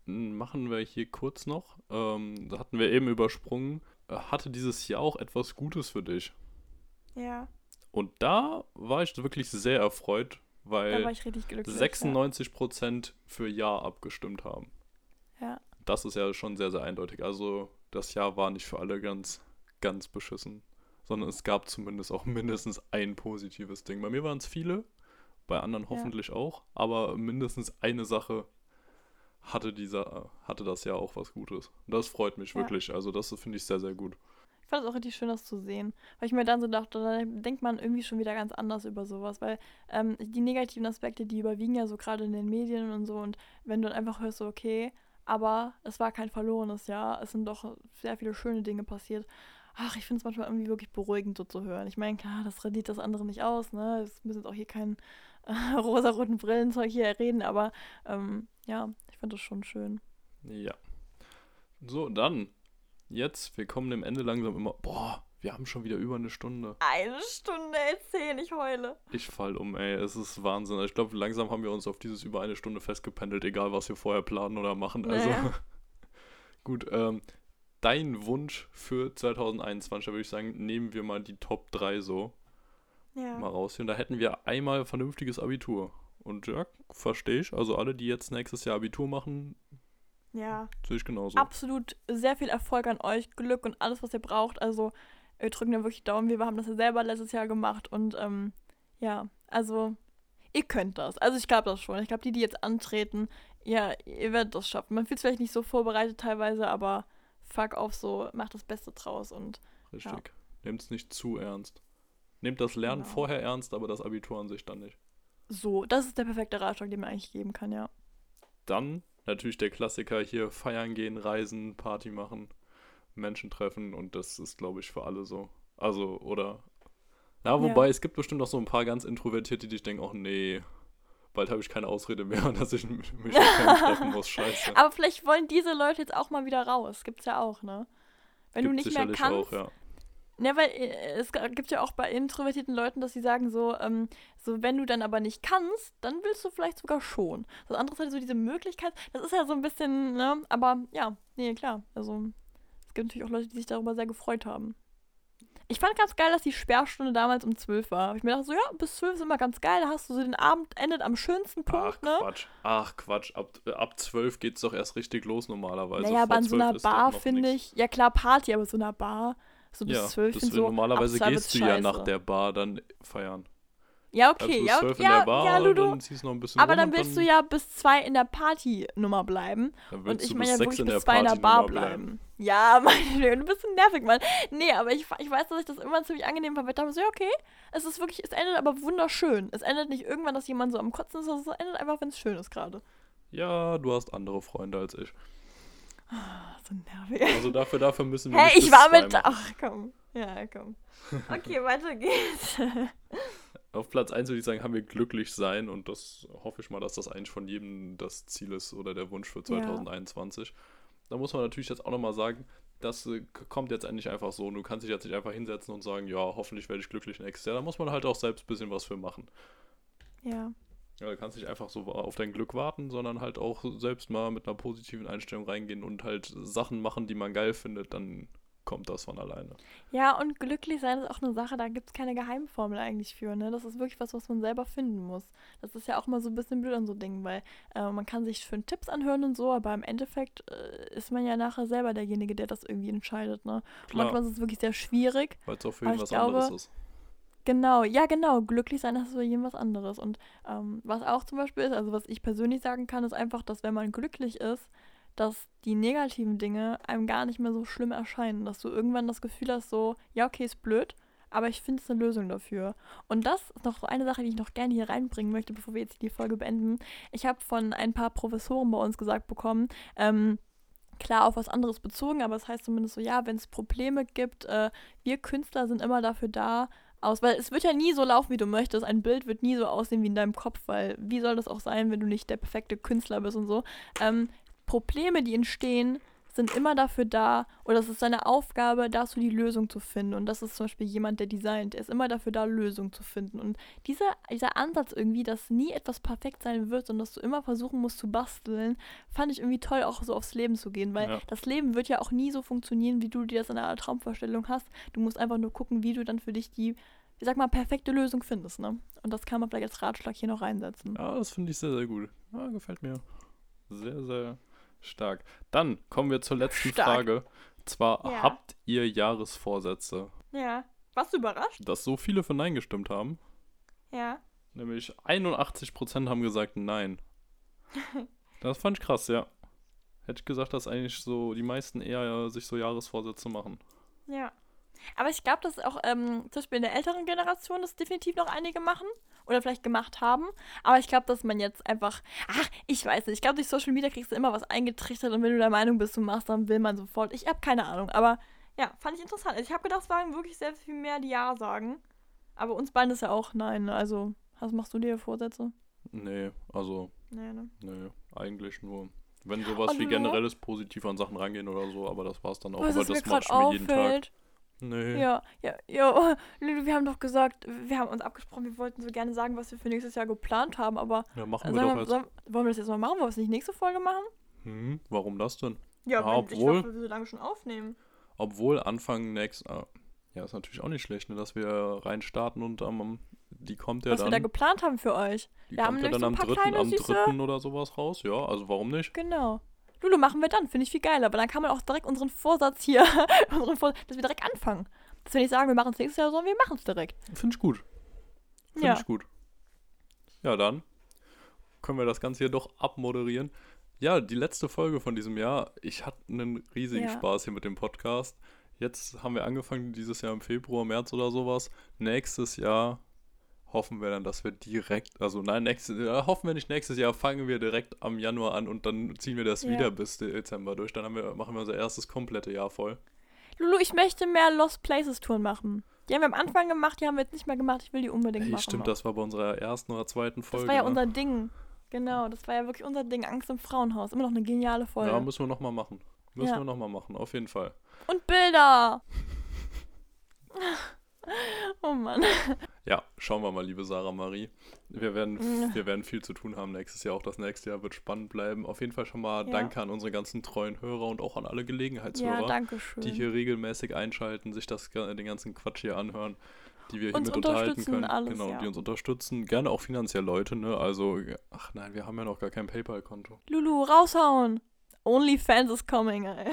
machen wir hier kurz noch. Ähm, da hatten wir eben übersprungen. Äh, Hatte dieses Jahr auch etwas Gutes für dich? Ja, Und da war ich wirklich sehr erfreut, weil ich richtig glücklich. 96% für Ja abgestimmt haben. Ja. Das ist ja schon sehr, sehr eindeutig. Also das Jahr war nicht für alle ganz, ganz beschissen, sondern es gab zumindest auch mindestens ein positives Ding. Bei mir waren es viele, bei anderen Ja. hoffentlich auch, aber mindestens eine Sache hatte dieser, hatte das Jahr auch was Gutes. Und das freut mich Ja. wirklich. Also das finde ich sehr, sehr gut. Fand es auch richtig schön, das zu sehen. Weil ich mir dann so dachte, da denkt man irgendwie schon wieder ganz anders über sowas. Weil ähm, die negativen Aspekte, die überwiegen ja so gerade in den Medien und so. Und wenn du dann einfach hörst, okay, aber es war kein verlorenes Jahr, es sind doch sehr viele schöne Dinge passiert. Ach, ich finde es manchmal irgendwie wirklich beruhigend, so zu hören. Ich meine, klar, das radiert das andere nicht aus, ne? Es müssen jetzt auch hier kein äh, rosaroten Brillenzeug hier reden, aber ähm, ja, ich finde das schon schön. Ja. So, dann. Jetzt, wir kommen dem Ende langsam immer. Boah, wir haben schon wieder über eine Stunde. Eine Stunde erzählen, ich heule. Ich fall um, ey. Es ist Wahnsinn. Ich glaube, langsam haben wir uns auf dieses über eine Stunde festgependelt, egal was wir vorher planen oder machen. Also, Naja. gut. Ähm, dein Wunsch für 2021, da würde ich sagen, nehmen wir mal die Top 3 so Ja. mal raus. Und da hätten wir einmal vernünftiges Abitur. Und ja, verstehe ich. Also alle, die jetzt nächstes Jahr Abitur machen, Ja. sehe ich genauso. absolut sehr viel Erfolg an euch, Glück und alles, was ihr braucht. Also wir drücken da wirklich Daumen. Wir haben das ja selber letztes Jahr gemacht und ähm, ja, also ihr könnt das. Also ich glaube das schon. Ich glaube, die, die jetzt antreten, ja, ihr werdet das schaffen. Man fühlt sich vielleicht nicht so vorbereitet teilweise, aber fuck auf so, macht das Beste draus und Richtig. Nehmt es nicht zu ernst. Nehmt das Lernen Genau. vorher ernst, aber das Abitur an sich dann nicht. so. Das ist der perfekte Ratschlag, den man eigentlich geben kann, ja. Dann natürlich der Klassiker hier feiern gehen, reisen, Party machen, Menschen treffen und das ist, glaube ich, für alle so. Also, oder. Na, wobei, Ja. es gibt bestimmt auch so ein paar ganz Introvertierte, die sich denken, ach nee, bald habe ich keine Ausrede mehr, dass ich mich mit treffen muss. Scheiße. Aber vielleicht wollen diese Leute jetzt auch mal wieder raus. Gibt's ja auch, ne? Wenn du Gibt nicht mehr kannst, auch, ja. Ne, weil äh, es gibt ja auch bei introvertierten Leuten, dass sie sagen so, ähm, so wenn du dann aber nicht kannst, dann willst du vielleicht sogar schon. Das andere ist halt so diese Möglichkeit, das ist ja so ein bisschen, ne, aber ja, nee, klar. Also es gibt natürlich auch Leute, die sich darüber sehr gefreut haben. Ich fand ganz geil, dass die Sperrstunde damals um 12 war. Ich mir dachte so, ja, bis 12 ist immer ganz geil, da hast du so den Abend, endet am schönsten Punkt, Ach ne? Quatsch, ach Quatsch, ab, äh, ab 12 geht es doch erst richtig los normalerweise. naja, aber an so 12 einer Bar finde ich, ja klar, Party, aber so einer Bar, so bis Ja, 12 das finde will- so, normalerweise ab 12 gehst du ja nach der Bar dann feiern. Ja, Bleibst okay, bis ja, 12 okay, in ja, Bar, ja, Ludo. dann Aber dann und willst du ja bis zwei in der Partynummer bleiben. dann Und ich meine ja wirklich bis zwei in der Bar Partynummer bleiben. Ja, meine du bist ein nervig, Mann. Nee, aber ich, ich weiß, dass ich das immer ziemlich angenehm fand. weil Ich dachte so, ja, okay, es ist wirklich, es endet aber wunderschön. Es endet nicht irgendwann, dass jemand so am Kotzen ist, sondern es endet einfach, wenn es schön ist gerade. Ja, du hast andere Freunde als ich. Ach, so nervig. Also dafür, dafür müssen wir Hey, nicht ich war mit. machen. Ach, komm. Ja, komm. Okay, weiter geht's. Auf Platz 1 würde ich sagen, haben wir glücklich sein und das hoffe ich mal, dass das eigentlich von jedem das Ziel ist oder der Wunsch für 2021. Da muss man natürlich jetzt auch nochmal sagen, das äh, kommt jetzt endlich einfach so. Du kannst dich jetzt nicht einfach hinsetzen und sagen, ja, hoffentlich werde ich glücklich nächstes Jahr. Da muss man halt auch selbst ein bisschen was für machen. ja. Ja, du kannst nicht einfach so auf dein Glück warten, sondern halt auch selbst mal mit einer positiven Einstellung reingehen und halt Sachen machen, die man geil findet, dann kommt das von alleine. Ja, und glücklich sein ist auch eine Sache, da gibt es keine Geheimformel eigentlich für. Ne? Das ist wirklich was, was man selber finden muss. Das ist ja auch mal so ein bisschen blöd an so Dingen, weil äh, man kann sich für Tipps anhören und so, aber im Endeffekt äh, ist man ja nachher selber derjenige, der das irgendwie entscheidet. Ne? Manchmal ist es wirklich sehr schwierig. Weil es auch für ihn was glaube, anderes ist. Genau, ja genau, glücklich sein ist für jeden was anderes. Und ähm, was auch zum Beispiel ist, also was ich persönlich sagen kann, ist einfach, dass wenn man glücklich ist, dass die negativen Dinge einem gar nicht mehr so schlimm erscheinen. Dass du irgendwann das Gefühl hast, so, ja, okay, ist blöd, aber ich finde es eine Lösung dafür. Und das ist noch so eine Sache, die ich noch gerne hier reinbringen möchte, bevor wir jetzt die Folge beenden. Ich habe von ein paar Professoren bei uns gesagt bekommen, ähm, klar auf was anderes bezogen, aber es das heißt zumindest so, ja, wenn es Probleme gibt, äh, wir Künstler sind immer dafür da, aus, weil es wird ja nie so laufen, wie du möchtest. Ein Bild wird nie so aussehen wie in deinem Kopf, weil wie soll das auch sein, wenn du nicht der perfekte Künstler bist und so. Ähm, Probleme, die entstehen, sind immer dafür da, oder es ist seine Aufgabe, dazu die Lösung zu finden. Und das ist zum Beispiel jemand, der designt, der ist immer dafür da, Lösungen zu finden. Und dieser, dieser Ansatz irgendwie, dass nie etwas perfekt sein wird und dass du immer versuchen musst zu basteln, fand ich irgendwie toll, auch so aufs Leben zu gehen. Weil ja. das Leben wird ja auch nie so funktionieren, wie du dir das in einer Traumvorstellung hast. Du musst einfach nur gucken, wie du dann für dich die ich sag mal, perfekte Lösung findest, ne? Und das kann man vielleicht als Ratschlag hier noch reinsetzen. Ja, das finde ich sehr, sehr gut. Ja, gefällt mir. Sehr, sehr Stark. Dann kommen wir zur letzten Stark. Frage. Zwar ja. habt ihr Jahresvorsätze? Ja. Warst du überrascht? Dass so viele für Nein gestimmt haben? Ja. Nämlich 81% haben gesagt Nein. das fand ich krass, ja. Hätte ich gesagt, dass eigentlich so die meisten eher sich so Jahresvorsätze machen. Ja. Aber ich glaube, dass auch ähm, zum Beispiel in der älteren Generation das definitiv noch einige machen oder vielleicht gemacht haben. Aber ich glaube, dass man jetzt einfach, ach, ich weiß nicht, ich glaube, durch Social Media kriegst du immer was eingetrichtert und wenn du der Meinung bist, du machst, dann will man sofort. Ich habe keine Ahnung, aber ja, fand ich interessant. Also ich habe gedacht, es waren wirklich sehr viel mehr, die Ja sagen. Aber uns beiden ist ja auch nein. Also, was machst du dir Vorsätze? Nee, also. Nee, ne? Nee, eigentlich nur. Wenn sowas also, wie generelles positiv an Sachen rangehen oder so, aber das war's dann auch. Aber das mache ich mir jeden Tag. Nee. Ja, ja, ja. Lulu, wir haben doch gesagt, wir haben uns abgesprochen, wir wollten so gerne sagen, was wir für nächstes Jahr geplant haben, aber. Ja, machen wir doch jetzt. Sollen, wollen wir das jetzt mal machen? Wollen wir es nicht nächste Folge machen? Hm, warum das denn? Ja, ja obwohl, ich glaube, wir so lange schon aufnehmen. Obwohl Anfang nächst. Ah, ja, ist natürlich auch nicht schlecht, ne, dass wir reinstarten und am. Um, die kommt ja was dann. Was wir da geplant haben für euch. Die wir kommt haben ja dann am dritten, am dritten oder sowas raus, ja, also warum nicht? Genau. Lulu, machen wir dann, finde ich viel geiler, aber dann kann man auch direkt unseren Vorsatz hier, unseren Vorsatz, dass wir direkt anfangen. Dass wir nicht sagen, wir machen es nächstes Jahr, sondern wir machen es direkt. Finde ich gut. Finde ja. ich gut. Ja, dann können wir das Ganze hier doch abmoderieren. Ja, die letzte Folge von diesem Jahr. Ich hatte einen riesigen ja. Spaß hier mit dem Podcast. Jetzt haben wir angefangen, dieses Jahr im Februar, März oder sowas. Nächstes Jahr hoffen wir dann, dass wir direkt, also nein, nächstes Jahr, hoffen wir nicht nächstes Jahr, fangen wir direkt am Januar an und dann ziehen wir das ja. wieder bis Dezember durch. Dann wir, machen wir unser erstes komplette Jahr voll. Lulu, ich möchte mehr Lost Places Touren machen. Die haben wir am Anfang gemacht, die haben wir jetzt nicht mehr gemacht. Ich will die unbedingt hey, machen. Stimmt, das war bei unserer ersten oder zweiten Folge. Das war ja ne? unser Ding. Genau, das war ja wirklich unser Ding. Angst im Frauenhaus. Immer noch eine geniale Folge. Ja, müssen wir nochmal machen. Müssen ja. wir nochmal machen, auf jeden Fall. Und Bilder! oh Mann. Ja, schauen wir mal, liebe Sarah Marie. Wir werden, ja. wir werden viel zu tun haben nächstes Jahr. Auch das nächste Jahr wird spannend bleiben. Auf jeden Fall schon mal ja. danke an unsere ganzen treuen Hörer und auch an alle Gelegenheitshörer, ja, die hier regelmäßig einschalten, sich das, den ganzen Quatsch hier anhören, die wir uns hier mit unterhalten können. Alles, genau, die uns unterstützen. Gerne auch finanziell Leute, ne? Also, ach nein, wir haben ja noch gar kein PayPal-Konto. Lulu, raushauen! OnlyFans is coming, ey.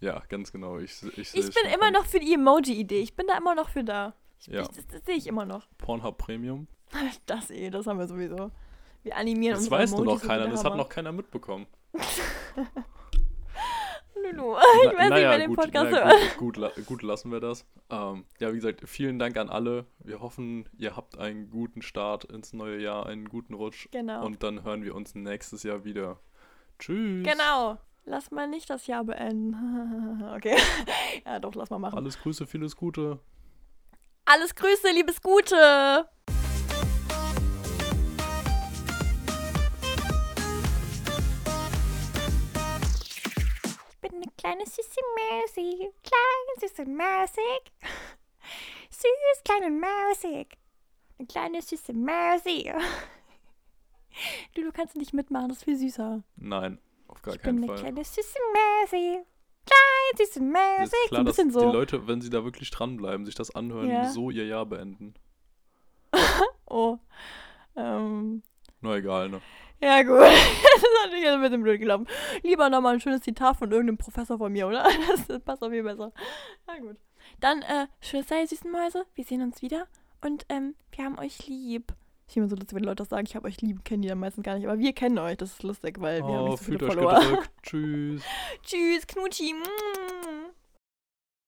Ja, ganz genau. Ich, ich, ich bin immer noch für die Emoji-Idee. Ich bin da immer noch für da. Ich, ja. Das, das sehe ich immer noch. Pornhub Premium. Das eh, das haben wir sowieso. Wir animieren Das weiß nur noch keiner, das hat noch keiner mitbekommen. Lulu, ich weiß naja, nicht, wer den Podcast hört. Gut, gut, gut, lassen wir das. Ähm, ja, wie gesagt, vielen Dank an alle. Wir hoffen, ihr habt einen guten Start ins neue Jahr, einen guten Rutsch. Genau. Und dann hören wir uns nächstes Jahr wieder. Tschüss. Genau. Lass mal nicht das Jahr beenden. okay. ja, doch, lass mal machen. Alles Grüße, vieles Gute. Alles Grüße, liebes Gute. Ich bin eine kleine süße Mausi. Klein, süß und mausig. Süß, klein und mausig. Eine kleine süße Mausi. Du, du kannst nicht mitmachen, das ist viel süßer. Nein, auf gar ich bin keinen eine Fall. kleine süße Mäusi. Süße Es Mäusi. ist So klar, ein dass bisschen die so. Leute, wenn sie da wirklich dranbleiben, sich das anhören, Ja. so ihr Jahr beenden. Oh. Ähm. Nur egal, ne? Ja, gut. das ist natürlich ein bisschen blöd gelaufen. Lieber nochmal ein schönes Zitat von irgendeinem Professor von mir, oder? Das, passt auf viel besser. Na gut. Dann, äh, schönes Sei, süßen Mäuse. Wir sehen uns wieder. Und, ähm, wir haben euch lieb. Ich finde immer so lustig, wenn Leute das sagen, ich habe euch lieb, kennen die dann meistens gar nicht. Aber wir kennen euch, das ist lustig, weil wir haben Oh, nicht so viele Follower. Tschüss. Tschüss, Knutschi.